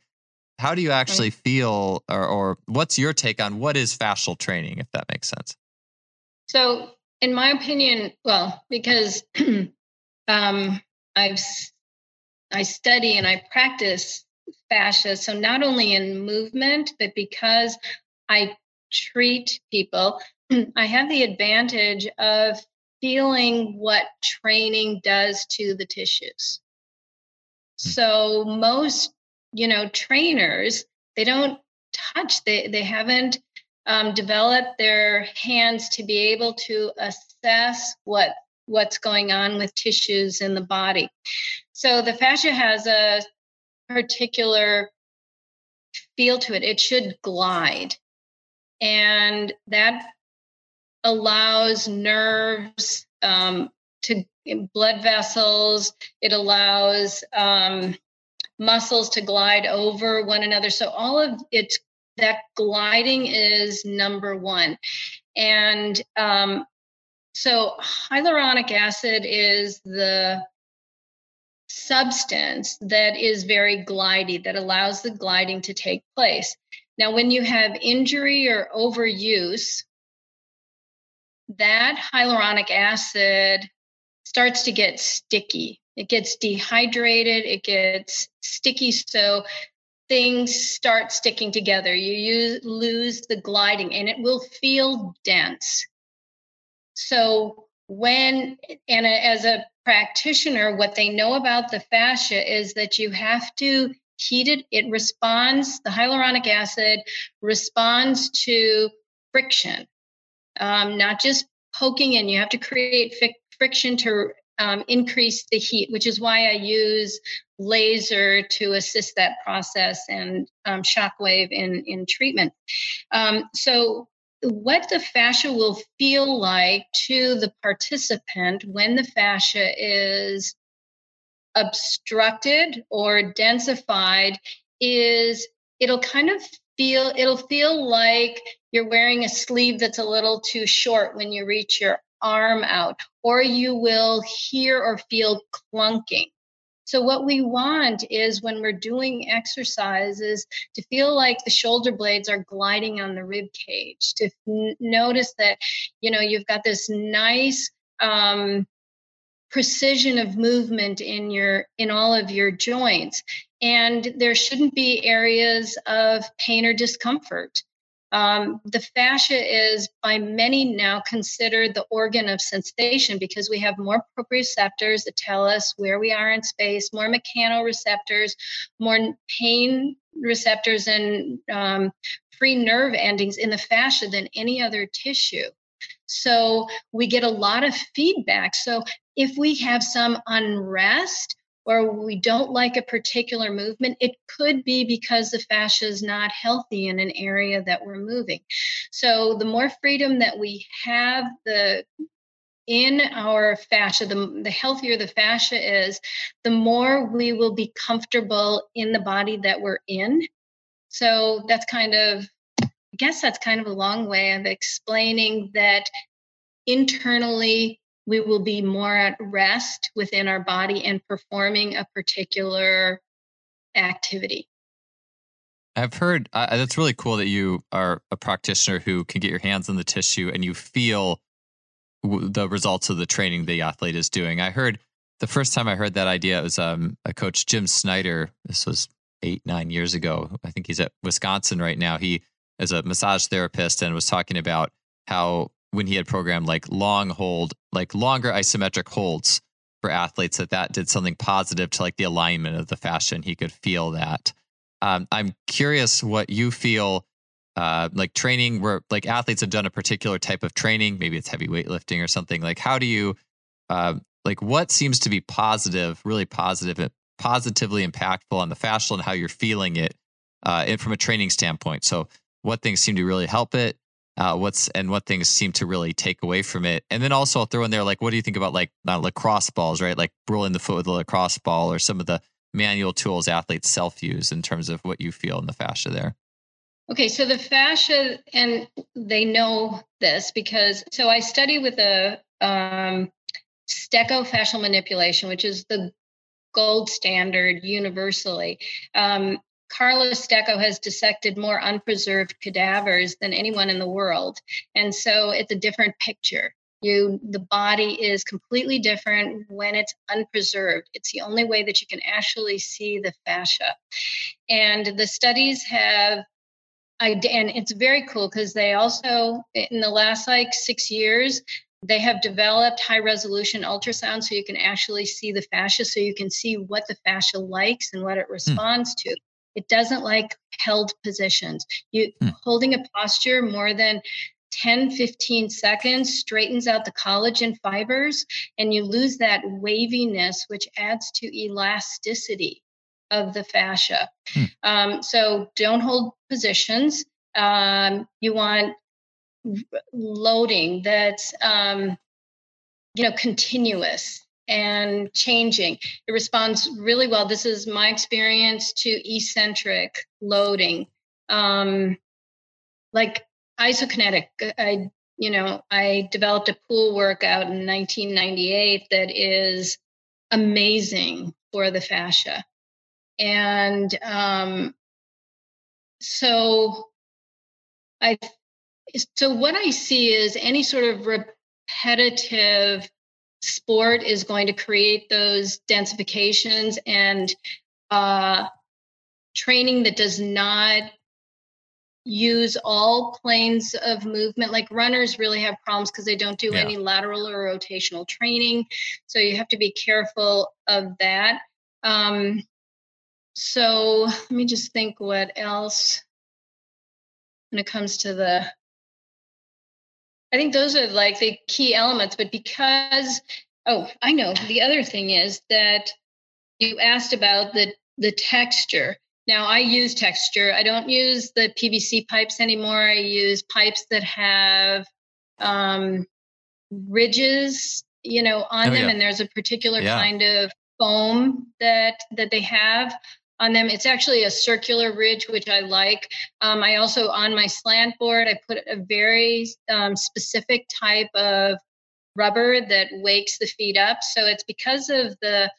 how do you actually right. feel or, or what's your take on what is fascial training if that makes sense so in my opinion well because um I've I study and I practice fascia. So not only in movement, but because I treat people, I have the advantage of feeling what training does to the tissues. Hmm. So most, you know, trainers, they don't touch, they they haven't um, developed their hands to be able to assess what what's going on with tissues in the body. So the fascia has a particular feel to it. It should glide. And that allows nerves um, to blood vessels, it allows um, muscles to glide over one another. So all of it's that gliding is number one. And um, so, hyaluronic acid is the substance that is very glidy, that allows the gliding to take place. Now, when you have injury or overuse, that hyaluronic acid starts to get sticky. It gets dehydrated, it gets sticky. So things start sticking together. You use, lose the gliding and it will feel dense. So, when, and as a practitioner, what they know about the fascia is that you have to heat it. It responds, the hyaluronic acid responds to friction, um, not just poking in. You have to create fi- friction to um, increase the heat, which is why I use laser to assist that process and um, shockwave in, in treatment. Um, so, what the fascia will feel like to the participant when the fascia is obstructed or densified is it'll kind of feel it'll feel like you're wearing a sleeve that's a little too short when you reach your arm out, or you will hear or feel clunking. So, what we want is when we're doing exercises to feel like the shoulder blades are gliding on the rib cage, to n- notice that, you know, you've got this nice um, precision of movement in your in all of your joints. And there shouldn't be areas of pain or discomfort um, the fascia is by many now considered the organ of sensation because we have more proprioceptors that tell us where we are in space, more mechanoreceptors, more pain receptors, and um, free nerve endings in the fascia than any other tissue. So we get a lot of feedback. So if we have some unrest, or we don't like a particular movement, it could be because the fascia is not healthy in an area that we're moving. So the more freedom that we have the in our fascia, the, the healthier the fascia is, the more we will be comfortable in the body that we're in. So that's kind of, I guess that's kind of a long way of explaining that internally we will be more at rest within our body and performing a particular activity. I've heard uh, that's really cool that you are a practitioner who can get your hands on the tissue and you feel w- the results of the training the athlete is doing. I heard the first time I heard that idea it was um, a coach Jim Snyder. This was eight nine years ago. I think he's at Wisconsin right now. He is a massage therapist and was talking about how when he had programmed like long hold, like longer isometric holds for athletes, that that did something positive to like the alignment of the fascia, and he could feel that. Um, I'm curious what you feel uh, like training where like athletes have done a particular type of training, maybe it's heavy weightlifting or something. Like, how do you, uh, like, what seems to be positive, really positive, positively impactful on the fascia and how you're feeling it, uh, from a training standpoint? So, what things seem to really help it? Uh, what's and what things seem to really take away from it. And then also I'll throw in there like, what do you think about like lacrosse balls, right? Like rolling the foot with a lacrosse ball, or some of the manual tools athletes self use in terms of what you feel in the fascia there. Okay, so the fascia, and they know this because so I study with a um, Stecco fascial manipulation, which is the gold standard universally. Um, Carlos Stecco has dissected more unpreserved cadavers than anyone in the world. And so it's a different picture. You the body is completely different when it's unpreserved. It's the only way that you can actually see the fascia. And the studies have I, and it's very cool because they also in the last like six years they have developed high resolution ultrasound so you can actually see the fascia so you can see what the fascia likes and what it hmm. responds hmm. to it doesn't like held positions. You hmm. holding a posture more than 10, 15 seconds straightens out the collagen fibers and you lose that waviness, which adds to elasticity of the fascia. Hmm. Um, so don't hold positions. Um, you want loading that's um, you know continuous and changing. It responds really well. This is my experience to eccentric loading. Um, like isokinetic, I you know, I developed a pool workout in 1998 that is amazing for the fascia. And um, so I so what I see is any sort of repetitive sport is going to create those densifications and uh, training that does not use all planes of movement. Like runners really have problems because they don't do yeah. any lateral or rotational training. So you have to be careful of that. Um, so let me just think what else when it comes to the I think those are like the key elements, but because oh, I know the other thing is that you asked about the the texture. Now I use texture. I don't use the PVC pipes anymore. I use pipes that have um, ridges, you know, on oh, them, yeah. and there's a particular yeah. kind of foam that that they have on them. It's actually a circular ridge, which I like. Um, I also, on my slant board, I put a very um, specific type of rubber that wakes the feet up. So it's because of the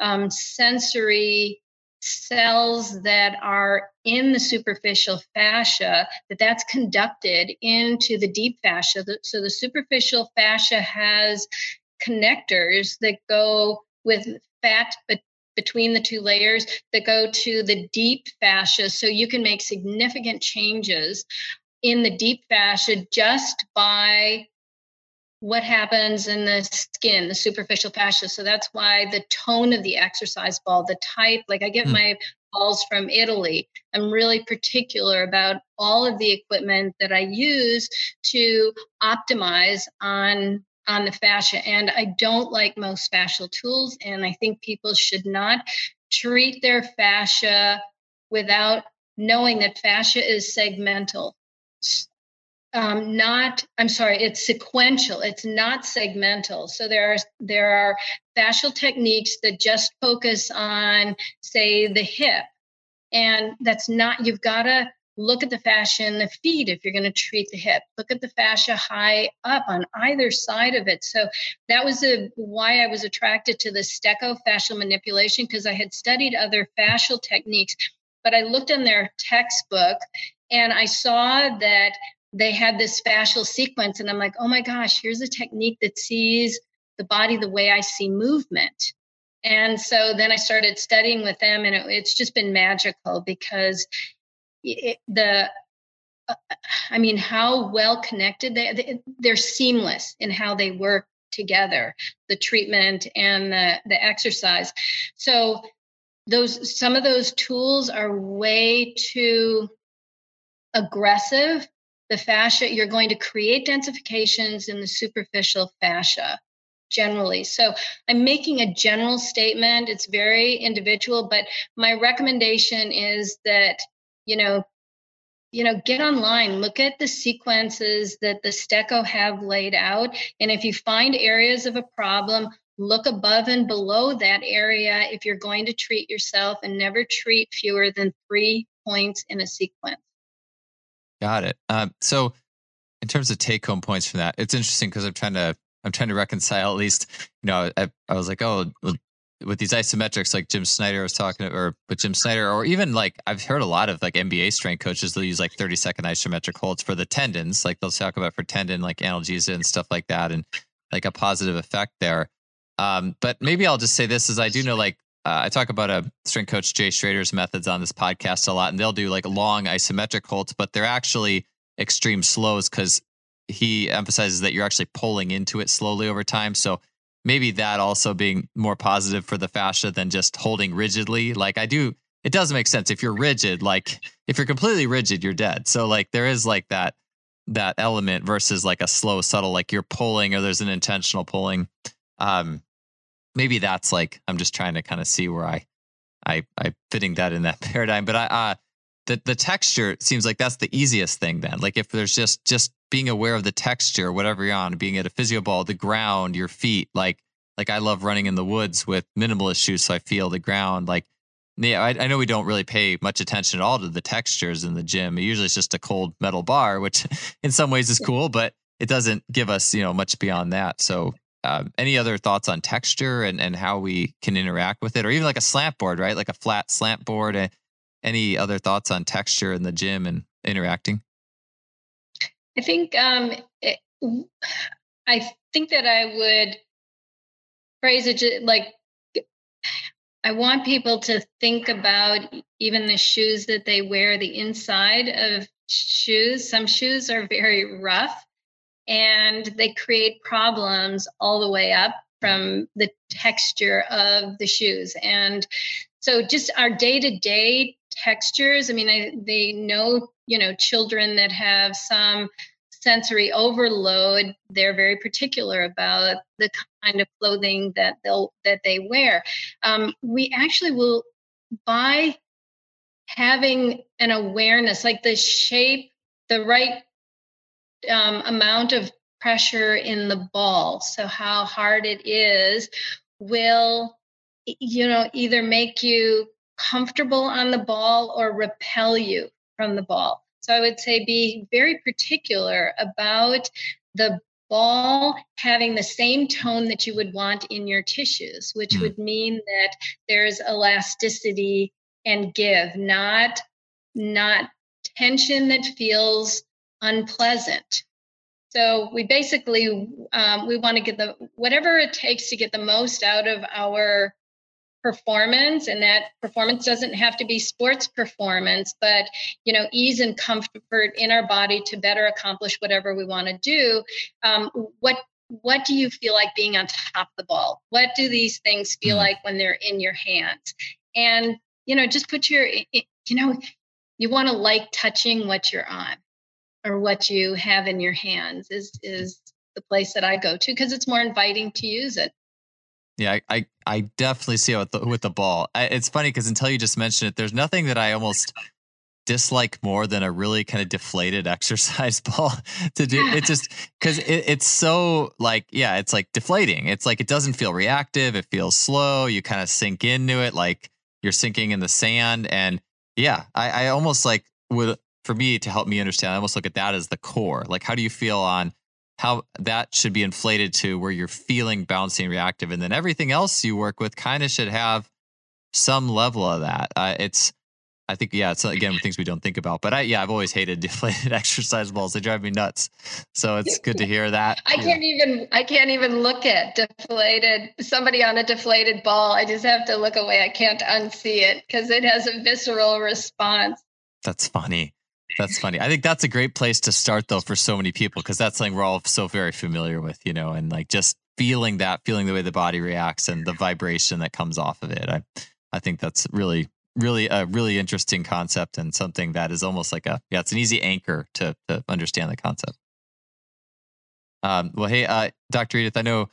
um, sensory cells that are in the superficial fascia that that's conducted into the deep fascia so the superficial fascia has connectors that go with fat but between the two layers that go to the deep fascia. So you can make significant changes in the deep fascia just by what happens in the skin, the superficial fascia. So that's why the tone of the exercise ball, the type, like I get mm. my balls from Italy. I'm really particular about all of the equipment that I use to optimize on on the fascia. And I don't like most fascial tools. And I think people should not treat their fascia without knowing that fascia is segmental. Um, not i'm sorry it's sequential it's not segmental so there are there are fascial techniques that just focus on say the hip and that's not you've got to look at the fascia in the feet if you're going to treat the hip. Look at the fascia high up on either side of it. So that was a, why i was attracted to the stecco fascial manipulation because i had studied other fascial techniques but i looked in their textbook and i saw that they had this fascial sequence and i'm like oh my gosh here's a technique that sees the body the way i see movement. And so then I started studying with them, and it, it's just been magical because the uh, I mean, how well connected they they're seamless in how they work together, the treatment and the the exercise. So those some of those tools are way too aggressive. The fascia, you're going to create densifications in the superficial fascia generally. So I'm making a general statement. It's very individual, but my recommendation is that you know, you know, get online, look at the sequences that the Stecco have laid out. And if you find areas of a problem, look above and below that area if you're going to treat yourself and never treat fewer than three points in a sequence. Got it. Um, so, in terms of take home points from that, it's interesting because I'm trying to I'm trying to reconcile at least. You know, I, I was like, oh, with these isometrics like Jim Snyder was talking or with Jim Snyder or even like I've heard a lot of like NBA strength coaches they'll use like 30 second isometric holds for the tendons like they'll talk about for tendon like analgesia and stuff like that and like a positive effect there. Um, but maybe I'll just say this as I do know like uh, I talk about a strength coach Jay Schroeder's methods on this podcast a lot and they'll do like long isometric holds but they're actually extreme slows because he emphasizes that you're actually pulling into it slowly over time so maybe that also being more positive for the fascia than just holding rigidly. Like I do, it does make sense. If you're rigid, like if you're completely rigid, you're dead. So like there is like that that element versus like a slow, subtle, like you're pulling or there's an intentional pulling. Um, maybe that's like I'm just trying to kind of see where I I I fitting that in that paradigm. But I uh the the texture seems like that's the easiest thing then. Like if there's just just being aware of the texture, whatever you're on, being at a physio ball, the ground, your feet, like like I love running in the woods with minimalist shoes, so I feel the ground. Like yeah, I, I know we don't really pay much attention at all to the textures in the gym. Usually it's just a cold metal bar, which in some ways is cool, but it doesn't give us you know much beyond that. So um, any other thoughts on texture and, and how we can interact with it or even like a slant board right like a flat slant board any other thoughts on texture in the gym and interacting I think um, it, I think that I would phrase it like I want people to think about even the shoes that they wear, the inside of shoes. Some shoes are very rough and they create problems all the way up from the texture of the shoes. And so just our day-to-day textures, I mean, I, they know, you know, children that have some sensory overload, they're very particular about the kind of clothing that they'll that they wear. Um, we actually will by having an awareness, like the shape, the right um, amount of pressure in the ball. So how hard it is will, you know, either make you comfortable on the ball or repel you from the ball. So I would say be very particular about the ball having the same tone that you would want in your tissues, which mm. would mean that there's elasticity and give, not not tension that feels unpleasant. So we basically um, we want to get the whatever it takes to get the most out of our performance and that performance doesn't have to be sports performance but you know ease and comfort in our body to better accomplish whatever we want to do um, what what do you feel like being on top of the ball what do these things feel mm. like when they're in your hands and you know just put your you know you want to like touching what you're on or what you have in your hands is is the place that I go to because it's more inviting to use it. Yeah, I I, definitely see it with the, with the ball. I, it's funny because until you just mentioned it, there's nothing that I almost dislike more than a really kind of deflated exercise ball to do. It just because it, it's so like yeah, it's like deflating. It's like it doesn't feel reactive. It feels slow. You kind of sink into it like you're sinking in the sand. And yeah, I, I almost like would for me to help me understand, I almost look at that as the core. Like, how do you feel on how that should be inflated to where you're feeling bouncing reactive, and then everything else you work with kind of should have some level of that. Uh, it's, I think, yeah, it's again things we don't think about. But I, yeah, I've always hated deflated exercise balls; they drive me nuts. So it's good to hear that. I can't even, I can't even look at deflated somebody on a deflated ball. I just have to look away. I can't unsee it because it has a visceral response. That's funny. That's funny. I think that's a great place to start though for so many people because that's something we're all so very familiar with, you know, and like just feeling that, feeling the way the body reacts and the vibration that comes off of it. I I think that's really really a really interesting concept and something that is almost like a yeah, it's an easy anchor to to understand the concept. Um, well, hey, uh, Dr. Edith, I know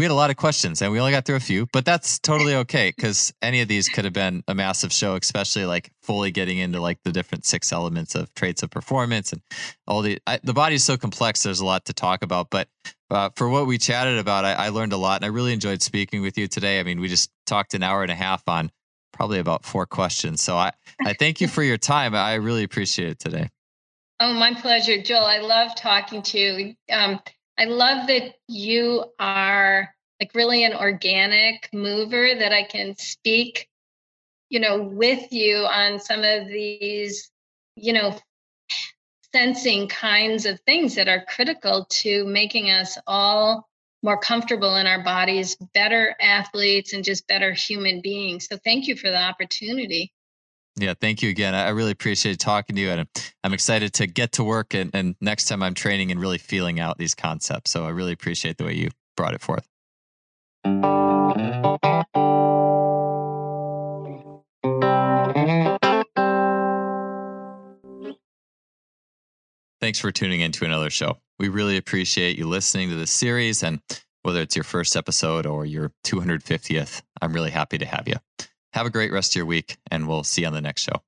we had a lot of questions and we only got through a few, but that's totally okay because any of these could have been a massive show, especially like fully getting into like the different six elements of traits of performance and all the I, the body is so complex. There's a lot to talk about, but uh, for what we chatted about, I, I learned a lot and I really enjoyed speaking with you today. I mean, we just talked an hour and a half on probably about four questions. So I, I thank you for your time. I really appreciate it today. Oh, my pleasure, Joel. I love talking to you. Um, I love that you are like really an organic mover that I can speak, you know, with you on some of these, you know, sensing kinds of things that are critical to making us all more comfortable in our bodies, better athletes, and just better human beings. So thank you for the opportunity. Yeah, thank you again. I really appreciate talking to you, and I'm excited to get to work and, and next time I'm training and really feeling out these concepts. So I really appreciate the way you brought it forth. Thanks for tuning in to another show. We really appreciate you listening to this series, and whether it's your first episode or your 250th, I'm really happy to have you. Have a great rest of your week, and we'll see you on the next show.